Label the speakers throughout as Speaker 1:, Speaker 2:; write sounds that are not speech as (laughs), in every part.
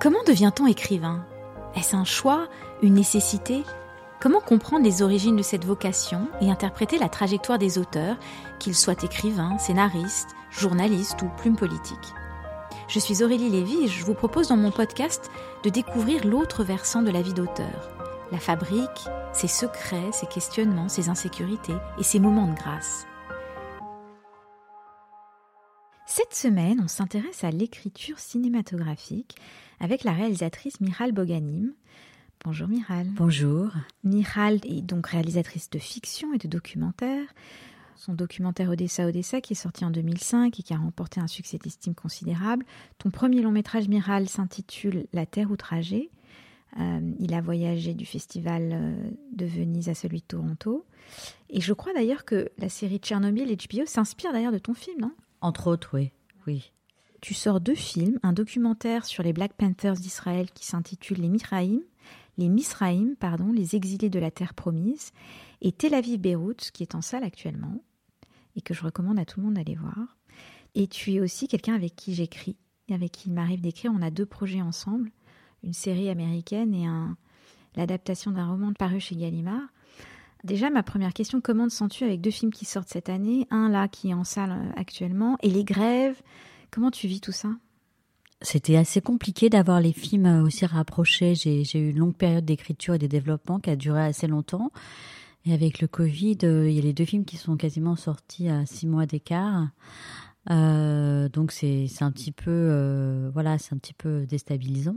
Speaker 1: Comment devient-on écrivain? Est-ce un choix Une nécessité? Comment comprendre les origines de cette vocation et interpréter la trajectoire des auteurs, qu'ils soient écrivains, scénaristes, journalistes ou plumes politiques Je suis Aurélie Lévy et je vous propose dans mon podcast de découvrir l'autre versant de la vie d'auteur. La fabrique, ses secrets, ses questionnements, ses insécurités et ses moments de grâce. Cette semaine, on s'intéresse à l'écriture cinématographique avec la réalisatrice Miral Boganim. Bonjour Miral.
Speaker 2: Bonjour.
Speaker 1: Miral est donc réalisatrice de fiction et de documentaire. Son documentaire Odessa Odessa qui est sorti en 2005 et qui a remporté un succès d'estime considérable. Ton premier long métrage Miral s'intitule La Terre outragée. Euh, il a voyagé du festival euh, de Venise à celui de Toronto. Et je crois d'ailleurs que la série Tchernobyl et HBO s'inspire d'ailleurs de ton film, non?
Speaker 2: Entre autres, oui. oui.
Speaker 1: Tu sors deux films, un documentaire sur les Black Panthers d'Israël qui s'intitule Les Mithraïm, les Misraïm, pardon, les exilés de la terre promise, et Tel Aviv-Beyrouth, qui est en salle actuellement, et que je recommande à tout le monde d'aller voir. Et tu es aussi quelqu'un avec qui j'écris, et avec qui il m'arrive d'écrire. On a deux projets ensemble, une série américaine et un, l'adaptation d'un roman paru chez Gallimard. Déjà, ma première question, comment te sens-tu avec deux films qui sortent cette année? Un là qui est en salle euh, actuellement, et les grèves Comment tu vis tout ça?
Speaker 2: C'était assez compliqué d'avoir les films aussi rapprochés. J'ai eu une longue période d'écriture et de développement qui a duré assez longtemps. Et avec le Covid, euh, il y a les deux films qui sont quasiment sortis à six mois d'écart. Euh, donc c'est un petit peu euh, c'est un petit peu déstabilisant.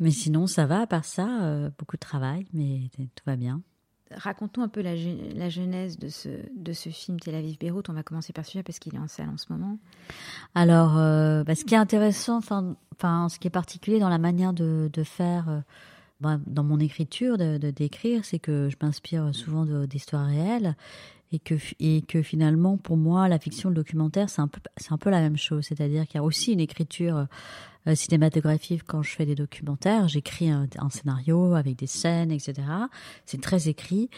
Speaker 2: Mais sinon ça va. À part ça, beaucoup de travail, mais tout va bien.
Speaker 1: Raconte-nous un peu la, la, genèse de ce, de ce film Tel Aviv-Beyrouth. On va commencer par celui-là parce qu'il est en salle en ce moment.
Speaker 2: Alors, euh, bah, ce qui est intéressant, enfin, ce qui est particulier dans la manière de, de faire, euh, bah, dans mon écriture, de d'écrire, c'est que je m'inspire souvent d'histoires réelles et que, et que finalement, pour moi, la fiction, le documentaire, c'est un c'est un peu la même chose. C'est-à-dire qu'il y a aussi une écriture euh, cinématographique quand je fais des documentaires. J'écris un, scénario avec des scènes, etc. C'est très écrit.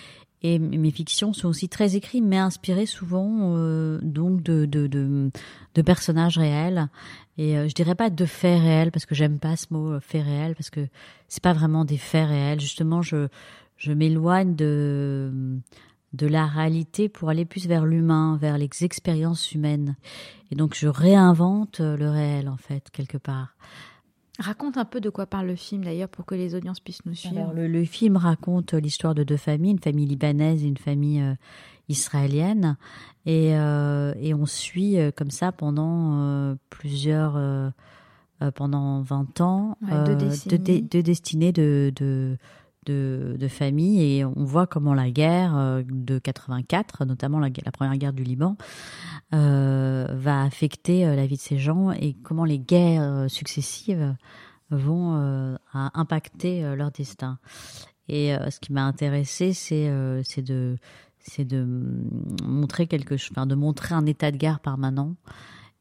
Speaker 2: Et mes fictions sont aussi très écrites, mais inspirées souvent euh, donc de, de, de, personnages réels. Et euh, je dirais pas de faits réels parce que j'aime pas ce mot euh, fait réel parce que c'est pas vraiment des faits réels. Justement, je je m'éloigne de de la réalité pour aller plus vers l'humain, vers les expériences humaines. Et donc je réinvente le réel en fait quelque part.
Speaker 1: Raconte un peu de quoi parle le film d'ailleurs pour que les audiences puissent nous suivre.
Speaker 2: Alors, le, le, film raconte l'histoire de deux familles, une famille libanaise et une famille euh, israélienne, et, euh, et, on suit euh, comme ça pendant euh, plusieurs, euh, pendant 20 ans,
Speaker 1: ouais, deux destinées,
Speaker 2: de, de, destinées de, de de, famille et on voit comment la guerre de 84, notamment la, première guerre du Liban, euh, va affecter la vie de ces gens et comment les guerres successives vont euh, impacter leur destin. Et euh, ce qui m'a intéressé, c'est euh, de montrer quelque enfin de montrer un état de guerre permanent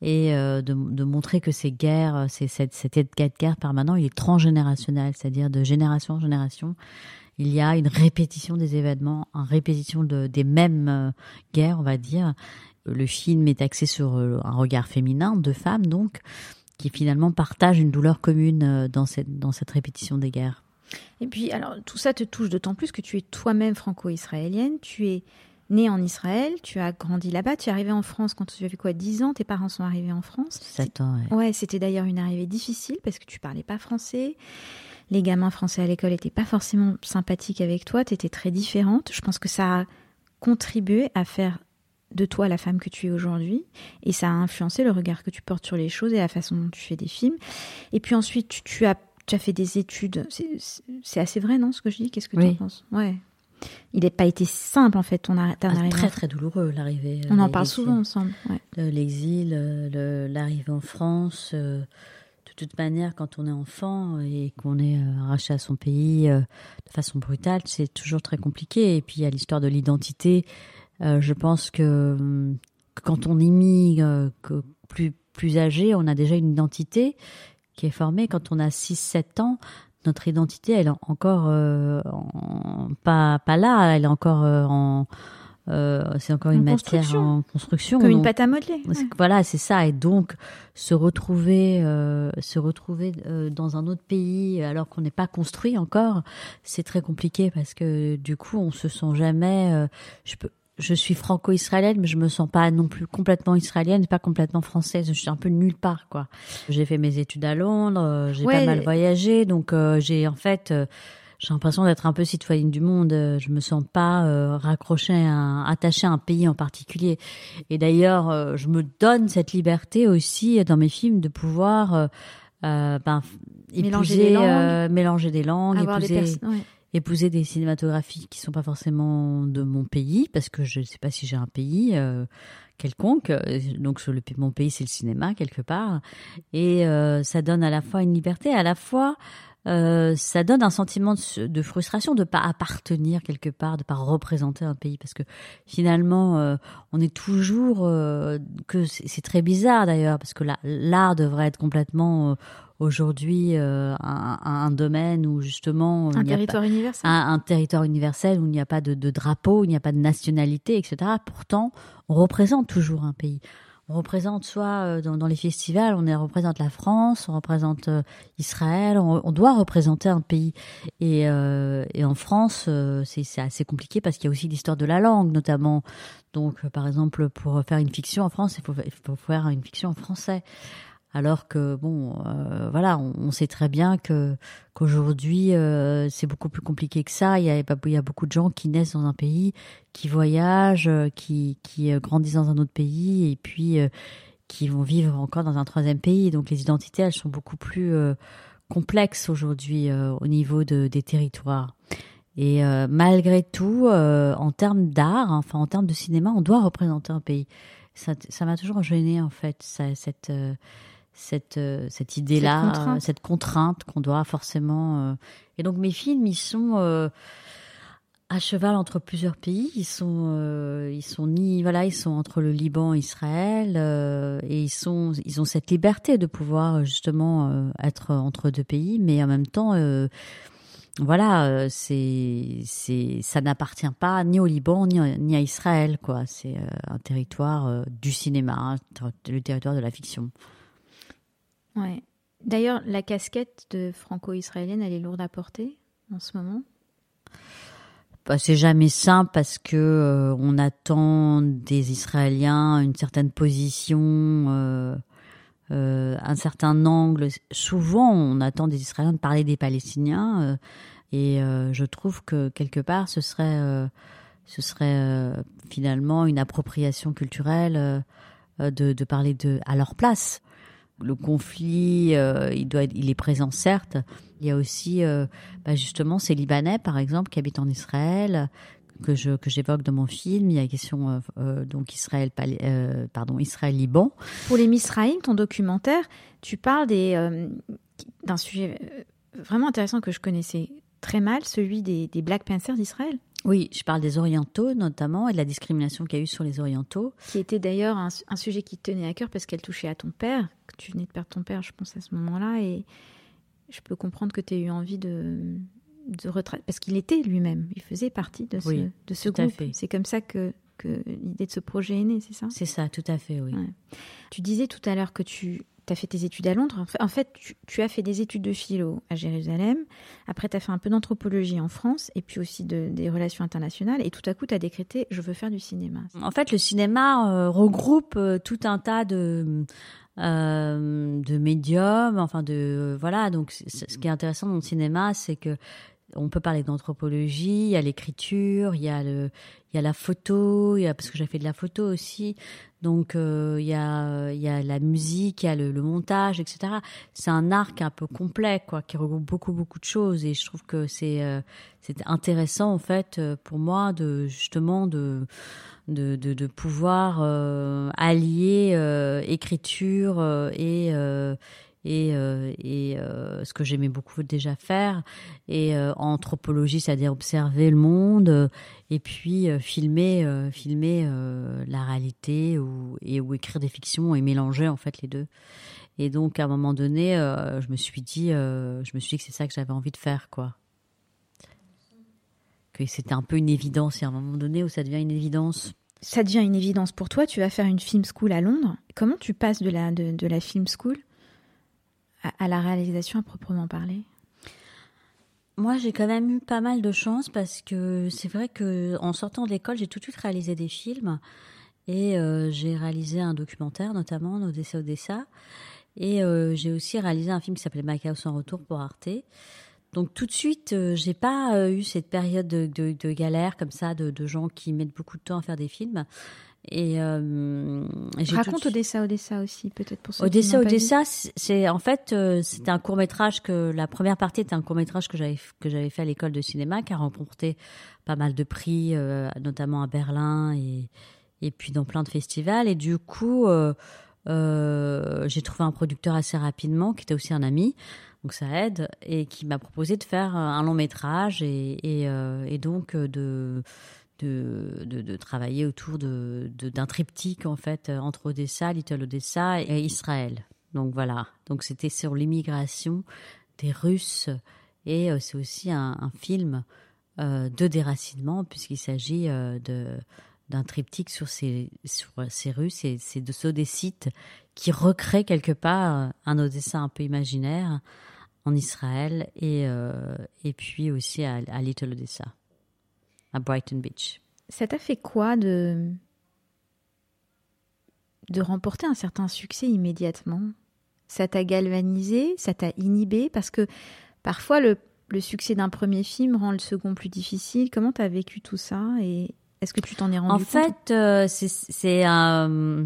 Speaker 2: et euh, de, montrer que ces guerres, c'est cette, cet état de guerre permanent, il est transgénérationnel, c'est-à-dire de génération en génération, il y a une répétition des événements, une répétition de, des mêmes euh, guerres, on va dire. Le film est axé sur euh, un regard féminin, de femmes donc, qui finalement partagent une douleur commune dans cette, dans cette répétition des guerres.
Speaker 1: Et puis, alors, tout ça te touche d'autant plus que tu es toi-même franco-israélienne, tu es né en Israël, tu as grandi là-bas, tu es arrivé en France quand tu avais quoi 10 ans, tes parents sont arrivés en France
Speaker 2: 7 ans,
Speaker 1: ouais. Ouais, c'était d'ailleurs une arrivée difficile parce que tu parlais pas français. Les gamins français à l'école étaient pas forcément sympathiques avec toi, tu étais très différente. Je pense que ça a contribué à faire de toi la femme que tu es aujourd'hui et ça a influencé le regard que tu portes sur les choses et la façon dont tu fais des films. Et puis ensuite, tu, tu as tu as fait des études. C'est assez vrai, non, ce que je dis? Qu'est-ce que
Speaker 2: oui.
Speaker 1: tu en penses? Ouais. Il n'a pas été simple en fait ton
Speaker 2: ah, très très douloureux l'arrivée.
Speaker 1: On en parle souvent ensemble.
Speaker 2: L'exil, l'arrivée en France. de toute manière, quand on est enfant et qu'on est arraché à son pays de façon brutale, c'est toujours très compliqué. Et puis il y a l'histoire de l'identité. je pense que, quand on immigre, que plus plus âgé, on a déjà une identité qui est formée. Quand on a 6-7 ans, notre identité, elle est encore euh, pas, pas là, elle est encore euh, en. Euh, c'est encore une matière en construction.
Speaker 1: Comme une pâte à modeler.
Speaker 2: Voilà, c'est ça. Et donc, se retrouver, se retrouver dans un autre pays alors qu'on n'est pas construit encore, c'est très compliqué parce que du coup, on se sent jamais. je peux, je suis franco-israélienne, mais je me sens pas non plus complètement israélienne, pas complètement française. Je suis un peu nulle part, quoi. J'ai fait mes études à Londres, euh, j'ai pas mal voyagé, donc euh, j'ai en fait, euh, j'ai l'impression d'être un peu citoyenne du monde. Je me sens pas raccrochée, à attachée à un pays en particulier. Et d'ailleurs, je me donne cette liberté aussi dans mes films de pouvoir ben, mélanger des langues, mélanger des langues épouser, épouser des cinématographies qui sont pas forcément de mon pays parce que je ne sais pas si j'ai un pays euh, quelconque. Donc sur le mon pays c'est le cinéma quelque part. Et euh, ça donne à la fois une liberté à la fois euh, ça donne un sentiment de, frustration de pas appartenir quelque part, de pas représenter un pays, parce que finalement, euh, on est toujours euh, que c'est très bizarre d'ailleurs, parce que l'art devrait être complètement aujourd'hui un, un, domaine où justement
Speaker 1: un territoire universel,
Speaker 2: un, un, territoire universel où il n'y a pas de, de drapeau, il n'y a pas de nationalité, etc. Pourtant, on représente toujours un pays on représente soit euh, dans, les festivals, on représente la France, on représente euh, Israël, on, doit représenter un pays. Et, euh, en France, c'est assez compliqué parce qu'il y a aussi l'histoire de la langue, notamment. Donc, par exemple, pour faire une fiction en France, il faut, il faut faire une fiction en français. Alors que bon, euh, voilà, on, sait très bien que qu'aujourd'hui euh, c'est beaucoup plus compliqué que ça. Il y, a, il y a beaucoup de gens qui naissent dans un pays, qui voyagent, euh, qui qui grandissent dans un autre pays et puis qui vont vivre encore dans un troisième pays. Donc les identités, elles sont beaucoup plus complexes aujourd'hui au niveau de, des territoires. Et malgré tout, en termes d'art, enfin en termes de cinéma, on doit représenter un pays. Ça, m'a toujours gêné en fait, ça, cette, euh, cette idée-là, cette contrainte, qu'on doit forcément. Euh, et donc mes films, ils sont euh, à cheval entre plusieurs pays. Ils sont, ils sont ni voilà, ils sont entre le Liban et Israël, et ils sont, ils ont cette liberté de pouvoir justement être entre deux pays, mais en même temps. voilà, c'est, c'est, ça n'appartient pas ni au Liban ni, ni à Israël, quoi. C'est un territoire du cinéma, le territoire de la fiction.
Speaker 1: Ouais. D'ailleurs, la casquette de franco-israélienne, elle est lourde à porter en ce moment
Speaker 2: bah, c'est jamais simple parce que euh, on attend des Israéliens une certaine position, euh, euh, un certain angle. Souvent, on attend des Israéliens de parler des Palestiniens, et je trouve que quelque part, ce serait, ce serait finalement une appropriation culturelle de, de, parler de à leur place le conflit, euh, il doit, il est présent certes. Il y a aussi, euh, bah, justement, ces Libanais, par exemple, qui habitent en Israël, que je que j'évoque dans mon film. Il y a la question euh, donc Israël, pardon, Israël Liban.
Speaker 1: Pour les Misraïm, ton documentaire, tu parles des d'un sujet vraiment intéressant que je connaissais très mal, celui des, des Black Panthers d'Israël.
Speaker 2: Oui, je parle des Orientaux notamment et de la discrimination qu'il y a eu sur les Orientaux.
Speaker 1: Qui était d'ailleurs un, sujet qui tenait à cœur parce qu'elle touchait à ton père, tu venais de perdre ton père, je pense, à ce moment-là. Et je peux comprendre que tu aies eu envie de, de retraiter, parce qu'il était lui-même, il faisait partie de ce, de ce groupe. C'est comme ça que, que l'idée de ce projet est née, c'est ça?
Speaker 2: C'est ça, tout à fait, oui.
Speaker 1: Tu disais tout à l'heure que tu tu as fait tes études à Londres. En fait, tu, as fait des études de philo à Jérusalem. Après, tu as fait un peu d'anthropologie en France et puis aussi des relations internationales. Et tout à coup, tu as décrété je veux faire du cinéma.
Speaker 2: En fait, le cinéma euh, regroupe euh, tout un tas de. Euh, de médiums, enfin de voilà. Donc, ce qui est intéressant dans le cinéma, c'est que on peut parler d'anthropologie, il y a l'écriture, il y a le, il y a la photo, il y a, parce que j'ai fait de la photo aussi. Donc euh, il y a, il y a la musique, il y a le, montage, etc. C'est un arc un peu complet, quoi, qui regroupe beaucoup beaucoup de choses. Et je trouve que c'est, euh, c'est intéressant en fait euh, pour moi de justement de de, pouvoir allier écriture et et, euh, euh, ce que j'aimais beaucoup déjà faire, et euh, anthropologie, c'est-à-dire observer le monde, et puis filmer, filmer la réalité ou, et ou écrire des fictions et mélanger en fait les deux. Et donc à un moment donné, je me suis dit, je me suis dit que c'est ça que j'avais envie de faire, quoi. Que c'était un peu une évidence, et à un moment donné où ça devient une évidence
Speaker 1: ça devient une évidence pour toi. Tu vas faire une film school à Londres. Comment tu passes de la, de la film school à, la réalisation à proprement parler?
Speaker 2: Moi, j'ai quand même eu pas mal de chance parce que c'est vrai que en sortant de l'école, j'ai tout de suite réalisé des films et euh, j'ai réalisé un documentaire, notamment Odessa Odessa, et euh, j'ai aussi réalisé un film qui s'appelait Macao sans retour pour Arte. Donc tout de suite, euh, j'ai pas eu cette période de, galère comme ça de, de, gens qui mettent beaucoup de temps à faire des films. Et
Speaker 1: euh, raconte Odessa, Odessa aussi peut-être pour ceux
Speaker 2: Odessa, Odessa, c'est en fait euh, c'était un court métrage que la première partie était un court métrage que j'avais que j'avais fait à l'école de cinéma qui a remporté pas mal de prix, euh, notamment à Berlin et et puis dans plein de festivals. Et du coup, euh, j'ai trouvé un producteur assez rapidement qui était aussi un ami, donc ça aide, et qui m'a proposé de faire un long métrage et, et, et donc de de, travailler autour de, d'un triptyque en fait entre Odessa, Little Odessa et Israël. Donc voilà, donc c'était sur l'immigration des Russes. Et euh, c'est aussi un, film euh, de déracinement puisqu'il s'agit euh, de d'un triptyque sur ces sur ces Russes. Et de Odessites qui recréent quelque part un Odessa un peu imaginaire en Israël et et puis aussi à Little Odessa à Brighton Beach.
Speaker 1: Ça t'a fait quoi de de remporter un certain succès immédiatement? Ça t'a galvanisé? Ça t'a inhibé? Parce que parfois le, le succès d'un premier film rend le second plus difficile. Comment t'as vécu tout ça? Et est-ce que tu t'en es rendu
Speaker 2: compte?
Speaker 1: En
Speaker 2: fait, euh, c'est un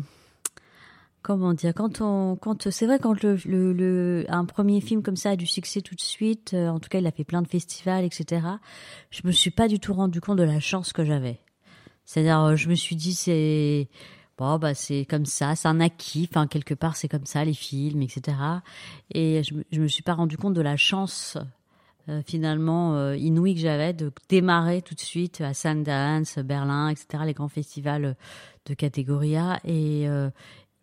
Speaker 2: comment dire quand on quand c'est vrai quand le, le, un premier film comme ça a du succès tout de suite euh, en tout cas il a fait plein de festivals etc je me suis pas du tout rendu compte de la chance que j'avais. C'est-à-dire euh, je me suis dit c'est bon bah c'est comme ça c'est un acquis enfin quelque part c'est comme ça les films etc et je, je me suis pas rendu compte de la chance euh, finalement euh, inouïe que j'avais de démarrer tout de suite à Sundance Berlin etc les grands festivals de catégorie A. Et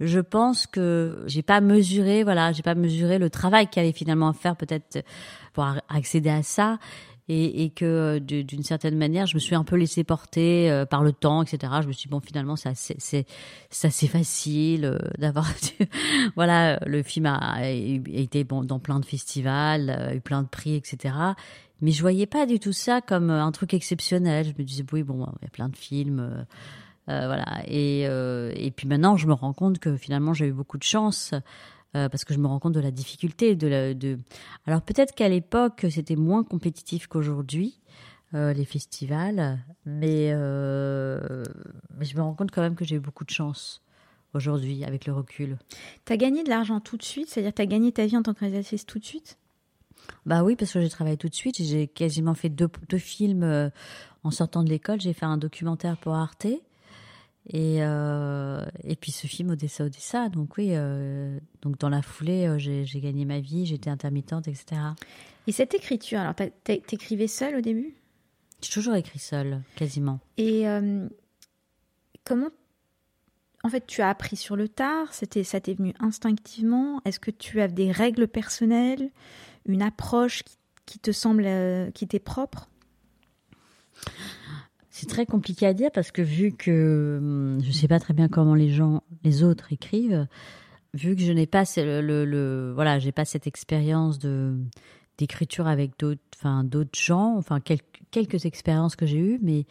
Speaker 2: je pense que j'ai pas mesuré, voilà, j'ai pas mesuré le travail qu'il allait finalement faire peut-être pour accéder à ça. Et, et que d'une certaine manière, je me suis un peu laissé porter euh, par le temps, etc. Je me suis dit, bon, finalement, c'est c'est assez facile euh, (laughs) d'avoir, voilà, le film a, été bon dans plein de festivals, a eu plein de prix, etc. Mais je voyais pas du tout ça comme un truc exceptionnel. Je me disais, oui, bon, il y a plein de films. Euh, voilà. Et, euh, et puis maintenant, je me rends compte que finalement, j'ai eu beaucoup de chance. Euh, parce que je me rends compte de la difficulté de, la, de... alors peut-être qu'à l'époque c'était moins compétitif qu'aujourd'hui les festivals mais, mais je me rends compte quand même que j'ai eu beaucoup de chance aujourd'hui avec le recul.
Speaker 1: Tu as gagné de l'argent tout de suite, c'est-à-dire tu as gagné ta vie en tant que réalisatrice tout de suite?
Speaker 2: Bah oui, parce que j'ai travaillé tout de suite, j'ai quasiment fait deux, deux films en sortant de l'école, j'ai fait un documentaire pour Arte et, euh, et puis ce film Odessa Odessa, donc oui, euh, donc dans la foulée, euh, j'ai gagné ma vie, j'étais intermittente, etc.
Speaker 1: Et cette écriture, alors t'écrivais seule au début?
Speaker 2: J'ai toujours écrit seule, quasiment.
Speaker 1: Et comment En fait, tu as appris sur le tard, c'était ça t'est venu instinctivement? Est-ce que tu as des règles personnelles, une approche qui, qui te semble, qui t'est propre?
Speaker 2: C'est très compliqué à dire parce que vu que hum, je ne sais pas très bien comment les gens, les autres écrivent, vu que je n'ai pas le, voilà, j'ai pas cette expérience de d'écriture avec d'autres, enfin d'autres gens, enfin quelques, quelques expériences que j'ai eues, mais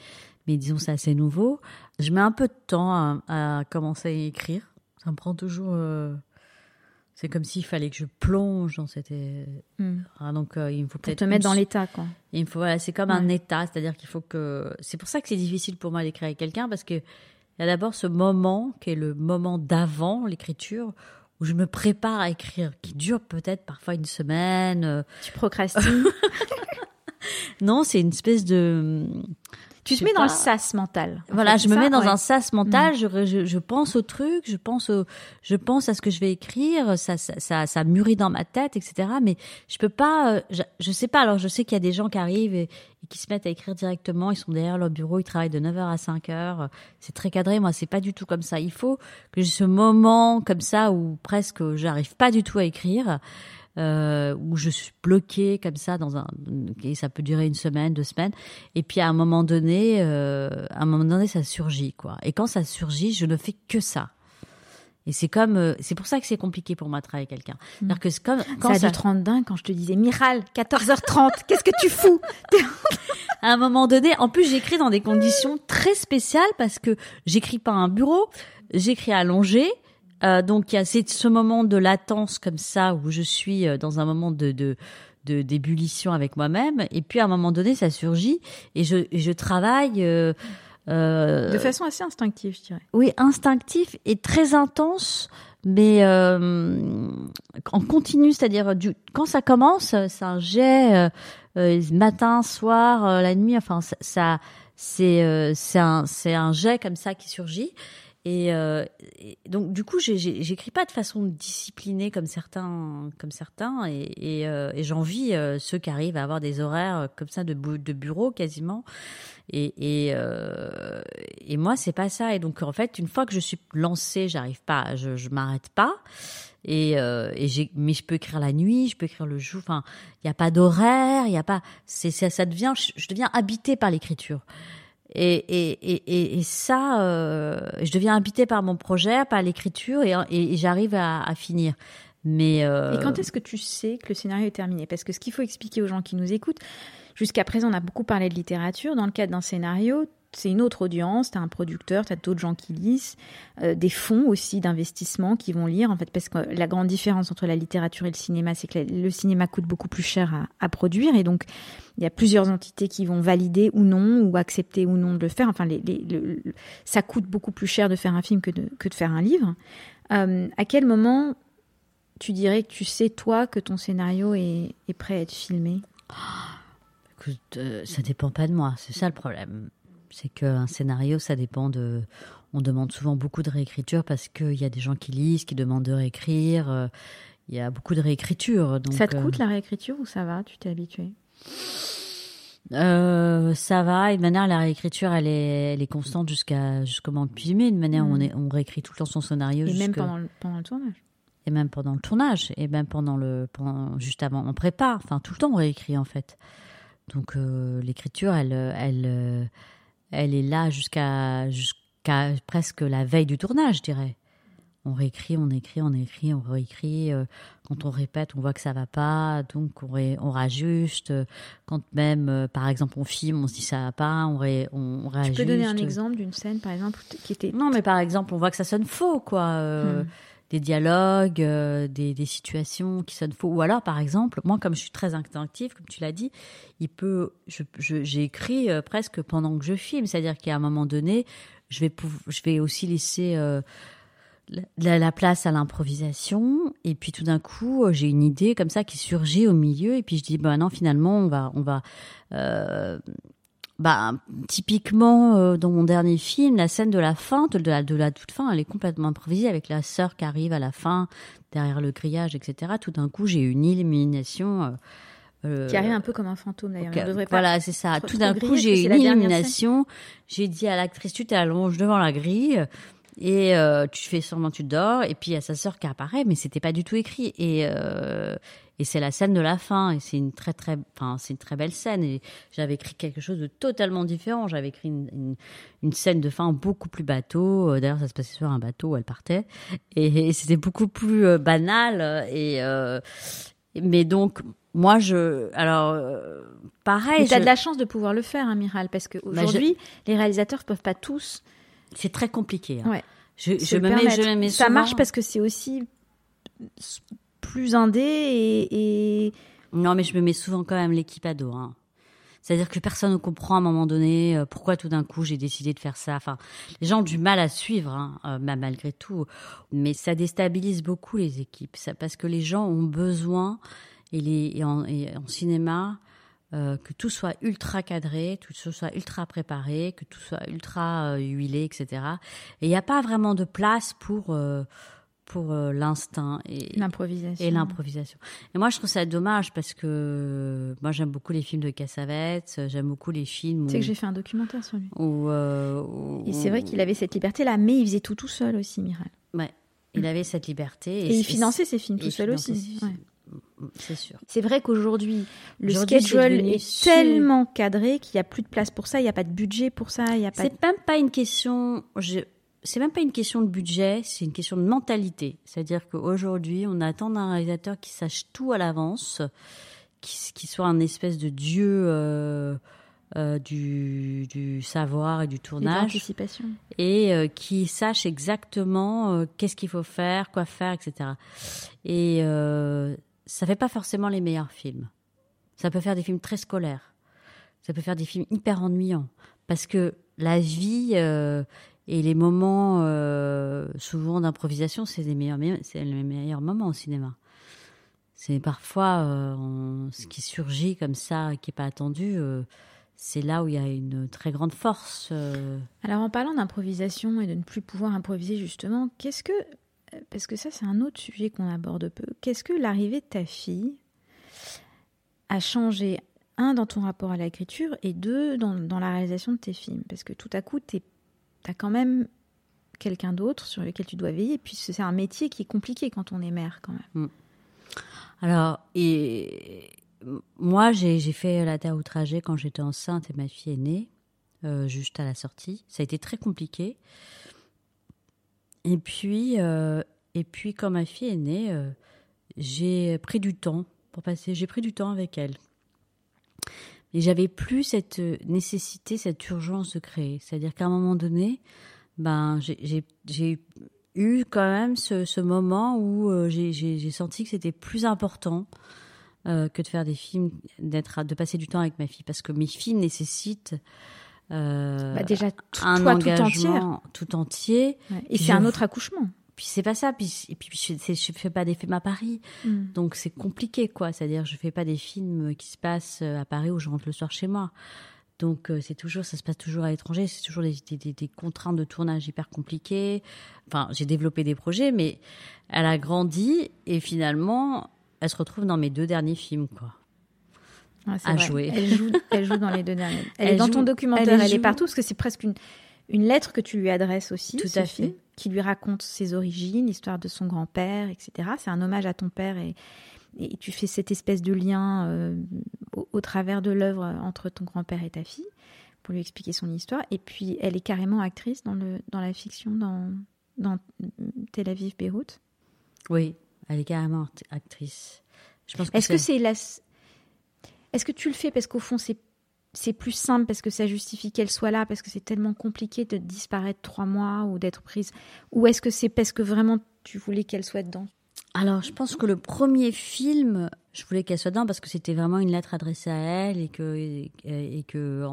Speaker 2: mais disons c'est assez nouveau. Je mets un peu de temps à, commencer à écrire. Ça me prend toujours, euh, C'est comme s'il fallait que je plonge dans cette. Ah, donc euh, il me faut peut-être
Speaker 1: te mettre dans l'état, quoi.
Speaker 2: il me faut, voilà, c'est comme un état, c'est-à-dire qu'il faut que. C'est pour ça que c'est difficile pour moi d'écrire avec quelqu'un parce que il y a d'abord ce moment qui est le moment d'avant l'écriture où je me prépare à écrire, qui dure peut-être parfois une semaine. euh.
Speaker 1: Tu procrastines. (laughs)
Speaker 2: Non, c'est une espèce de.
Speaker 1: Tu
Speaker 2: Je
Speaker 1: te mets dans le sas mental. En
Speaker 2: Voilà, je me
Speaker 1: ça
Speaker 2: mets dans
Speaker 1: Ouais.
Speaker 2: un sas mental, je, je, je pense au truc, je pense au, je pense à ce que je vais écrire, ça, ça, ça, ça mûrit dans ma tête, etc. Mais je peux pas, euh, je, je sais pas. Alors, je sais qu'il y a des gens qui arrivent et, et qui se mettent à écrire directement. Ils sont derrière leur bureau, ils travaillent de 9h à 5h. C'est très cadré. Moi, c'est pas du tout comme ça. Il faut que j'ai ce moment comme ça où presque j'arrive pas du tout à écrire. Euh, où je suis bloquée comme ça dans un et ça peut durer une semaine deux semaines. Et puis à un moment donné euh, à un moment donné ça surgit quoi. Et quand ça surgit je ne fais que ça. Et c'est comme euh, c'est pour ça que c'est compliqué pour moi de travailler avec quelqu'un. C'est-à-dire que c'est comme quand
Speaker 1: ça
Speaker 2: ça,
Speaker 1: a dû te rendre dingue quand je te disais Miral, 14h30, (laughs) qu'est-ce que tu fous? (laughs)
Speaker 2: À un moment donné en plus j'écris dans des conditions très spéciales parce que j'écris pas à un bureau j'écris allongé euh, donc il y a c'est ce moment de latence comme ça où je suis euh, dans un moment de, de de d'ébullition avec moi-même et puis à un moment donné ça surgit et je et je travaille euh, euh,
Speaker 1: De façon assez instinctive, je dirais.
Speaker 2: oui, instinctif et très intense, mais euh, en continu, c'est-à-dire du, quand ça commence, c'est un jet euh, euh, matin, soir, euh, la nuit. Enfin, ça, ça c'est euh, c'est un c'est un jet comme ça qui surgit. Et, euh, donc du coup, j'écris pas de façon disciplinée comme certains, comme certains, et, et, euh, et j'envie euh, ceux qui arrivent à avoir des horaires comme ça de, bu- de bureau quasiment. Et, euh, et moi, c'est pas ça. Et donc, en fait, une fois que je suis lancée, j'arrive pas, je, je m'arrête pas. Et, euh, j'ai, mais je peux écrire la nuit, je peux écrire le jour. Enfin, il y a pas d'horaire, il y a pas. C'est ça, ça devient, je deviens habitée par l'écriture. Et, et, et, et, ça, euh, je deviens habitée par mon projet, par l'écriture, et, j'arrive à, à finir. Mais euh,
Speaker 1: Et quand est-ce que tu sais que le scénario est terminé? Parce que ce qu'il faut expliquer aux gens qui nous écoutent, jusqu'à présent, on a beaucoup parlé de littérature. Dans le cadre d'un scénario, c'est une autre audience, tu as un producteur, tu as d'autres gens qui lisent, euh, des fonds aussi d'investissement qui vont lire, en fait, parce que la grande différence entre la littérature et le cinéma, c'est que le cinéma coûte beaucoup plus cher à, produire, et donc il y a plusieurs entités qui vont valider ou non, ou accepter ou non de le faire. Enfin, ça coûte beaucoup plus cher de faire un film que de, faire un livre. Euh, à quel moment tu dirais que tu sais, toi, que ton scénario est, est prêt à être filmé?
Speaker 2: Écoute, euh, ça dépend pas de moi, c'est ça le problème. C'est qu'un scénario, ça dépend de. On demande souvent beaucoup de réécriture parce qu'il y a des gens qui lisent, qui demandent de réécrire. euh, Il y a beaucoup de réécriture. Donc,
Speaker 1: Ça te
Speaker 2: euh,
Speaker 1: coûte la réécriture ou ça va? Tu t'es habitué?
Speaker 2: Euh, ça va. Et de manière, la réécriture, elle est, elle est constante jusqu'à jusqu'au moment de filmer. De manière,
Speaker 1: Mm.
Speaker 2: on, est, on réécrit tout le temps son scénario.
Speaker 1: Et même pendant le, pendant le tournage?
Speaker 2: Et même pendant le tournage, et même pendant le, pendant, juste avant, on prépare. Enfin, tout le temps, on réécrit en fait. Donc, euh, l'écriture, elle, elle, elle est là jusqu'à, jusqu'à presque la veille du tournage, je dirais. On réécrit, on écrit, on écrit, on réécrit. euh, Quand on répète, on voit que ça va pas, donc on, ré- on rajuste. Quand même, euh, par exemple, on filme, on se dit ça va pas, on, ré, on, on
Speaker 1: Tu
Speaker 2: réajuste.
Speaker 1: peux donner un exemple d'une scène, par exemple, qui était...
Speaker 2: Non, mais par exemple, on voit que ça sonne faux, quoi. euh,
Speaker 1: Hmm.
Speaker 2: Des dialogues, euh, des, des situations qui sonnent faux. Ou alors, par exemple, moi, comme je suis très instinctive, comme tu l'as dit, il peut, j'ai écrit euh, presque pendant que je filme. C'est-à-dire qu'à un moment donné, je vais, je vais aussi laisser euh, la, la place à l'improvisation. Et puis tout d'un coup, euh, j'ai une idée comme ça qui surgit au milieu. Et puis je dis, ben non, finalement, on va, on va. Bah, typiquement euh, dans mon dernier film, la scène de la fin, de la, de la toute fin, elle est complètement improvisée avec la sœur qui arrive à la fin derrière le grillage, etc. Tout d'un coup, j'ai une illumination. euh, euh,
Speaker 1: Qui arrive un peu comme un fantôme, d'ailleurs.
Speaker 2: Voilà, c'est ça. Tout d'un coup, j'ai une illumination. J'ai dit à l'actrice, tu t'allonges devant la grille et euh, tu fais sûrement tu dors. Et puis il y a sa sœur qui apparaît, mais c'était pas du tout écrit. Et euh, et c'est la scène de la fin. Et c'est une très très, enfin c'est une très belle scène. Et j'avais écrit quelque chose de totalement différent. J'avais écrit une, une, une scène de fin beaucoup plus bateau. Euh, D'ailleurs, ça se passait sur un bateau où elle partait. Et, et c'était beaucoup plus euh, banal. Et mais donc moi je, alors euh, pareil.
Speaker 1: Tu as
Speaker 2: je-
Speaker 1: de la chance de pouvoir le faire, hein, Miral, parce qu'aujourd'hui, les réalisateurs peuvent pas tous.
Speaker 2: C'est très compliqué. hein.
Speaker 1: Ouais.
Speaker 2: Je, je me mets, je me mets
Speaker 1: Ça
Speaker 2: souvent-
Speaker 1: marche parce que c'est aussi plus indé et, et...
Speaker 2: Non, mais je me mets souvent quand même l'équipe à dos. Hein. C'est-à-dire que personne ne comprend à un moment donné euh, pourquoi tout d'un coup j'ai décidé de faire ça. Enfin, les gens ont du mal à suivre, hein, euh, malgré tout. Mais ça déstabilise beaucoup les équipes, ça, parce que les gens ont besoin, et, les, et, en, cinéma, euh, que tout soit ultra cadré, que tout soit ultra préparé, que tout soit ultra huilé, etc. Et il n'y a pas vraiment de place pour pour euh, l'instinct et
Speaker 1: l'improvisation.
Speaker 2: Et l'improvisation. Et moi, je trouve ça dommage parce que moi, j'aime beaucoup les films de Cassavetes, j'aime beaucoup les films.
Speaker 1: Tu sais que j'ai fait un documentaire sur lui.
Speaker 2: Euh,
Speaker 1: et c'est vrai qu'il avait cette liberté-là, mais il faisait tout tout seul aussi, Miral.
Speaker 2: Ouais, il avait cette liberté.
Speaker 1: Et, il finançait ses films tout seul aussi.
Speaker 2: C'est sûr.
Speaker 1: C'est vrai qu'aujourd'hui, le schedule est, tellement cadré qu'il n'y a plus de place pour ça, il n'y a pas de budget pour ça, il y a pas.
Speaker 2: C'est même pas une question. Je c'est même pas une question de budget, c'est une question de mentalité. C'est-à-dire qu'aujourd'hui, on attend d'un réalisateur qui sache tout à l'avance, qui, soit un espèce de dieu euh, euh, du, savoir et du tournage.
Speaker 1: Et,
Speaker 2: et euh, qui sache exactement qu'est-ce qu'il faut faire, quoi faire, etc. Et ça fait pas forcément les meilleurs films. Ça peut faire des films très scolaires. Ça peut faire des films hyper ennuyants. Parce que la vie et les moments, euh, souvent d'improvisation, c'est les meilleurs, c'est les meilleurs moments au cinéma. C'est parfois euh, ce qui surgit comme ça, qui n'est pas attendu. Euh, c'est là où il y a une très grande force.
Speaker 1: Alors en parlant d'improvisation et de ne plus pouvoir improviser justement, qu'est-ce que, parce que ça c'est un autre sujet qu'on aborde peu, qu'est-ce que l'arrivée de ta fille a changé, un, dans ton rapport à l'écriture et deux, dans, la réalisation de tes films? Parce que tout à coup, tu as quand même quelqu'un d'autre sur lequel tu dois veiller. Puis c'est un métier qui est compliqué quand on est mère quand même. Mm.
Speaker 2: Alors, et moi, j'ai fait la terre outragée quand j'étais enceinte et ma fille est née, euh, juste à la sortie. Ça a été très compliqué. Et puis, euh, et puis quand ma fille est née, euh, j'ai pris du temps pour passer. J'ai pris du temps avec elle. Et j'avais plus cette nécessité, cette urgence de créer. C'est-à-dire qu'à un moment donné, ben, j'ai eu quand même ce, moment où euh, j'ai senti que c'était plus important que de faire des films, d'être, de passer du temps avec ma fille, parce que mes films nécessitent
Speaker 1: euh, bah déjà un engagement
Speaker 2: tout, entier.
Speaker 1: Et c'est un autre accouchement.
Speaker 2: Puis c'est pas ça puis et puis je, je fais pas des films à Paris. Mm. donc c'est compliqué quoi. C'est à dire je fais pas des films qui se passent euh, à Paris où je rentre le soir chez moi. Donc euh, c'est toujours ça se passe toujours à l'étranger. C'est toujours des, des, des, contraintes de tournage hyper compliquées. Enfin j'ai développé des projets mais elle a grandi et finalement elle se retrouve dans mes deux derniers films quoi
Speaker 1: à jouer elle joue, (laughs) elle joue dans les deux derniers elle, est dans ton documentaire elle, est partout parce que c'est presque une une lettre que tu lui adresses aussi
Speaker 2: tout à fait
Speaker 1: qui lui raconte ses origines, l'histoire de son grand-père, etc. C'est un hommage à ton père et, et tu fais cette espèce de lien euh, au, travers de l'œuvre entre ton grand-père et ta fille pour lui expliquer son histoire. Et puis, elle est carrément actrice dans, le, dans la fiction, dans, dans Tel Aviv-Beyrouth.
Speaker 2: Oui, elle est carrément actrice.
Speaker 1: Est-ce que c'est la... Est-ce que tu le fais parce qu'au fond, c'est c'est plus simple parce que ça justifie qu'elle soit là, parce que c'est tellement compliqué de disparaître trois mois ou d'être prise? Ou est-ce que c'est parce que vraiment tu voulais qu'elle soit dedans?
Speaker 2: Alors, je pense que le premier film, je voulais qu'elle soit dedans parce que c'était vraiment une lettre adressée à elle et que, et, que,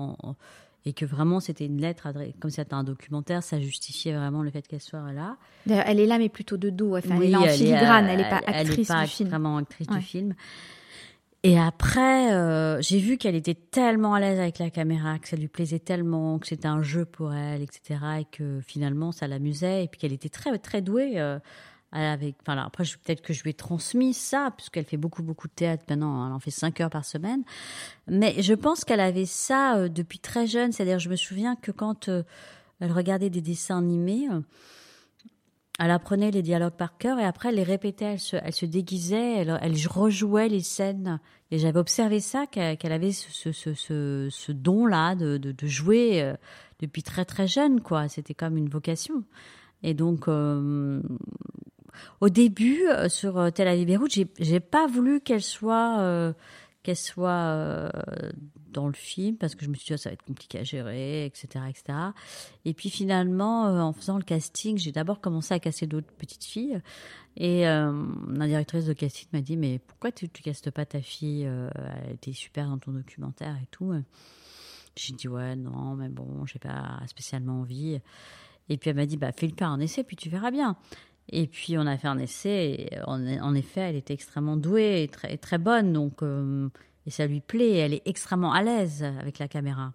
Speaker 2: et que vraiment c'était une lettre adressée, comme c'était un documentaire, ça justifiait vraiment le fait qu'elle soit là.
Speaker 1: Elle est là, mais plutôt de dos. Enfin, elle est en filigrane, elle n'est pas actrice elle est pas
Speaker 2: vraiment actrice du film. Et après, euh, j'ai vu qu'elle était tellement à l'aise avec la caméra, que ça lui plaisait tellement, que c'était un jeu pour elle, etc. Et que finalement, ça l'amusait. Et puis qu'elle était très, très douée. Euh, avec, enfin, après, peut-être que je lui ai transmis ça, puisqu'elle fait beaucoup, beaucoup de théâtre maintenant. Elle en fait cinq heures par semaine. Mais je pense qu'elle avait ça euh, depuis très jeune. C'est-à-dire, je me souviens que quand elle regardait des dessins animés, elle apprenait les dialogues par cœur et après elle les répétait, elle se, déguisait, elle, rejouait les scènes. Et j'avais observé ça, qu'elle avait ce, ce, ce, ce don-là de, de, de, jouer euh, depuis très très jeune, quoi. C'était comme une vocation. Et donc, euh, au début, euh, sur Tel Aviv Beyrouth, j'ai, pas voulu qu'elle soit, qu'elle soit dans le film parce que je me suis dit, oh, ça va être compliqué à gérer, etc., etc. Et puis finalement, euh, en faisant le casting, j'ai d'abord commencé à casser d'autres petites filles. Et euh, la directrice de casting m'a dit, mais pourquoi tu ne castes pas ta fille Elle était super dans ton documentaire et tout. J'ai dit, ouais, non, mais bon, j'ai pas spécialement envie. Et puis elle m'a dit, bah, fais-le pas un essai, puis tu verras bien. Et puis on a fait un essai. En, effet, elle était extrêmement douée et très, très bonne. Donc, euh, et ça lui plaît. Elle est extrêmement à l'aise avec la caméra.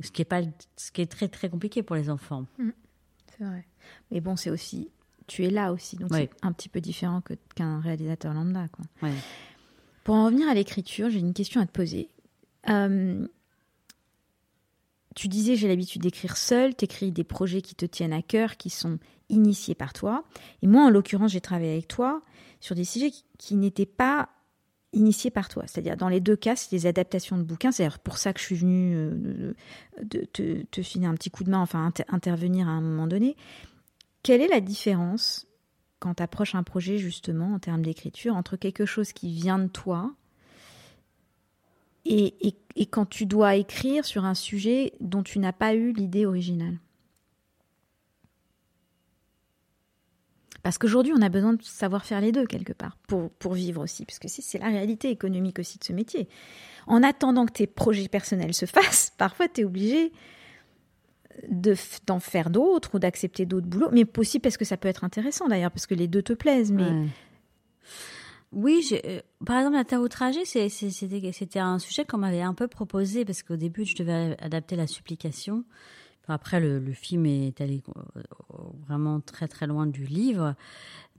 Speaker 2: Ce qui est, pas, ce qui est très très compliqué pour les enfants.
Speaker 1: Mmh. c'est vrai. Mais bon, c'est aussi. Tu es là aussi. Donc c'est un petit peu différent que, qu'un réalisateur lambda. Quoi. Pour en revenir à l'écriture, j'ai une question à te poser. Euh, tu disais, j'ai l'habitude d'écrire seul, tu écris des projets qui te tiennent à cœur, qui sont initiés par toi. Et moi, en l'occurrence, j'ai travaillé avec toi sur des sujets qui, n'étaient pas initiés par toi. C'est-à-dire, dans les deux cas, c'est des adaptations de bouquins. C'est pour ça que je suis venue euh, te, te, un petit coup de main, enfin intervenir à un moment donné. Quelle est la différence quand tu approches un projet, justement, en termes d'écriture, entre quelque chose qui vient de toi et, et, quand tu dois écrire sur un sujet dont tu n'as pas eu l'idée originale? Parce qu'aujourd'hui, on a besoin de savoir faire les deux quelque part pour, pour vivre aussi, parce que c'est la réalité économique aussi de ce métier. En attendant que tes projets personnels se (laughs) fassent, parfois tu es obligé d'en faire d'autres ou d'accepter d'autres boulots, mais aussi parce que ça peut être intéressant d'ailleurs, parce que les deux te plaisent. Mais
Speaker 2: oui, euh, par exemple, la Terre c'était un sujet qu'on m'avait un peu proposé parce qu'au début, je devais adapter la supplication. Après, le, film est allé euh, vraiment très très loin du livre.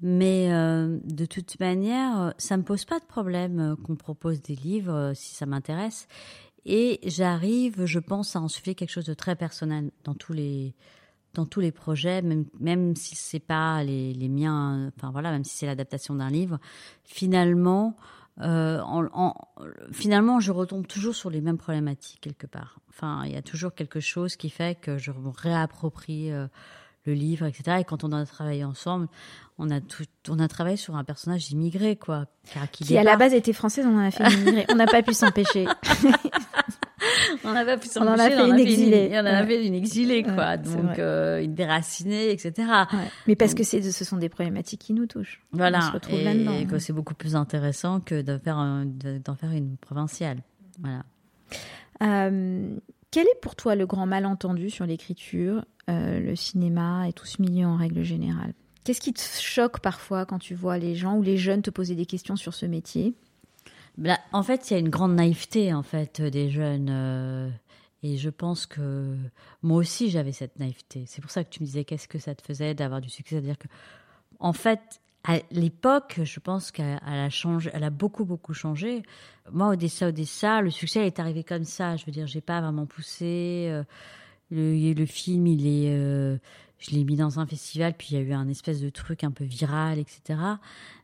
Speaker 2: Mais euh, de toute manière, ça me pose pas de problème qu'on propose des livres si ça m'intéresse. Et j'arrive, je pense, à en suffire quelque chose de très personnel dans tous les dans tous les projets, même, même si c'est pas les, les, miens, enfin voilà, même si c'est l'adaptation d'un livre, finalement, euh, en, finalement, je retombe toujours sur les mêmes problématiques quelque part. Enfin, il y a toujours quelque chose qui fait que je me réapproprie euh, le livre, etc. Et quand on a travaillé ensemble, on a tout, on a travaillé sur un personnage immigré, quoi,
Speaker 1: qui, qui à la base était française, on en a fait immigré. on n'a pas pu s'empêcher. (laughs)
Speaker 2: on pu en a fait une exilée. On en a fait une exilée, quoi. Donc, euh, une déracinée, etc.
Speaker 1: Mais parce que c'est, ce sont des problématiques qui nous touchent.
Speaker 2: Voilà. On se retrouve. Et que c'est beaucoup plus intéressant que faire d'en faire une provinciale. Voilà.
Speaker 1: Euh, quel est pour toi le grand malentendu sur l'écriture, euh, le cinéma et tout ce milieu en règle générale? Qu'est-ce qui te choque parfois quand tu vois les gens ou les jeunes te poser des questions sur ce métier?
Speaker 2: Bah, En fait, il y a une grande naïveté en fait des jeunes. Euh, et je pense que moi aussi j'avais cette naïveté. C'est pour ça que tu me disais qu'est-ce que ça te faisait d'avoir du succès? C'est-à-dire que, en fait, à l'époque, je pense qu'elle a changé, elle a beaucoup beaucoup changé. Moi, Odessa, Odessa, le succès est arrivé comme ça. Je veux dire, j'ai pas vraiment poussé. Euh, le, le, film, il est, euh, je l'ai mis dans un festival, puis il y a eu un espèce de truc un peu viral, etc.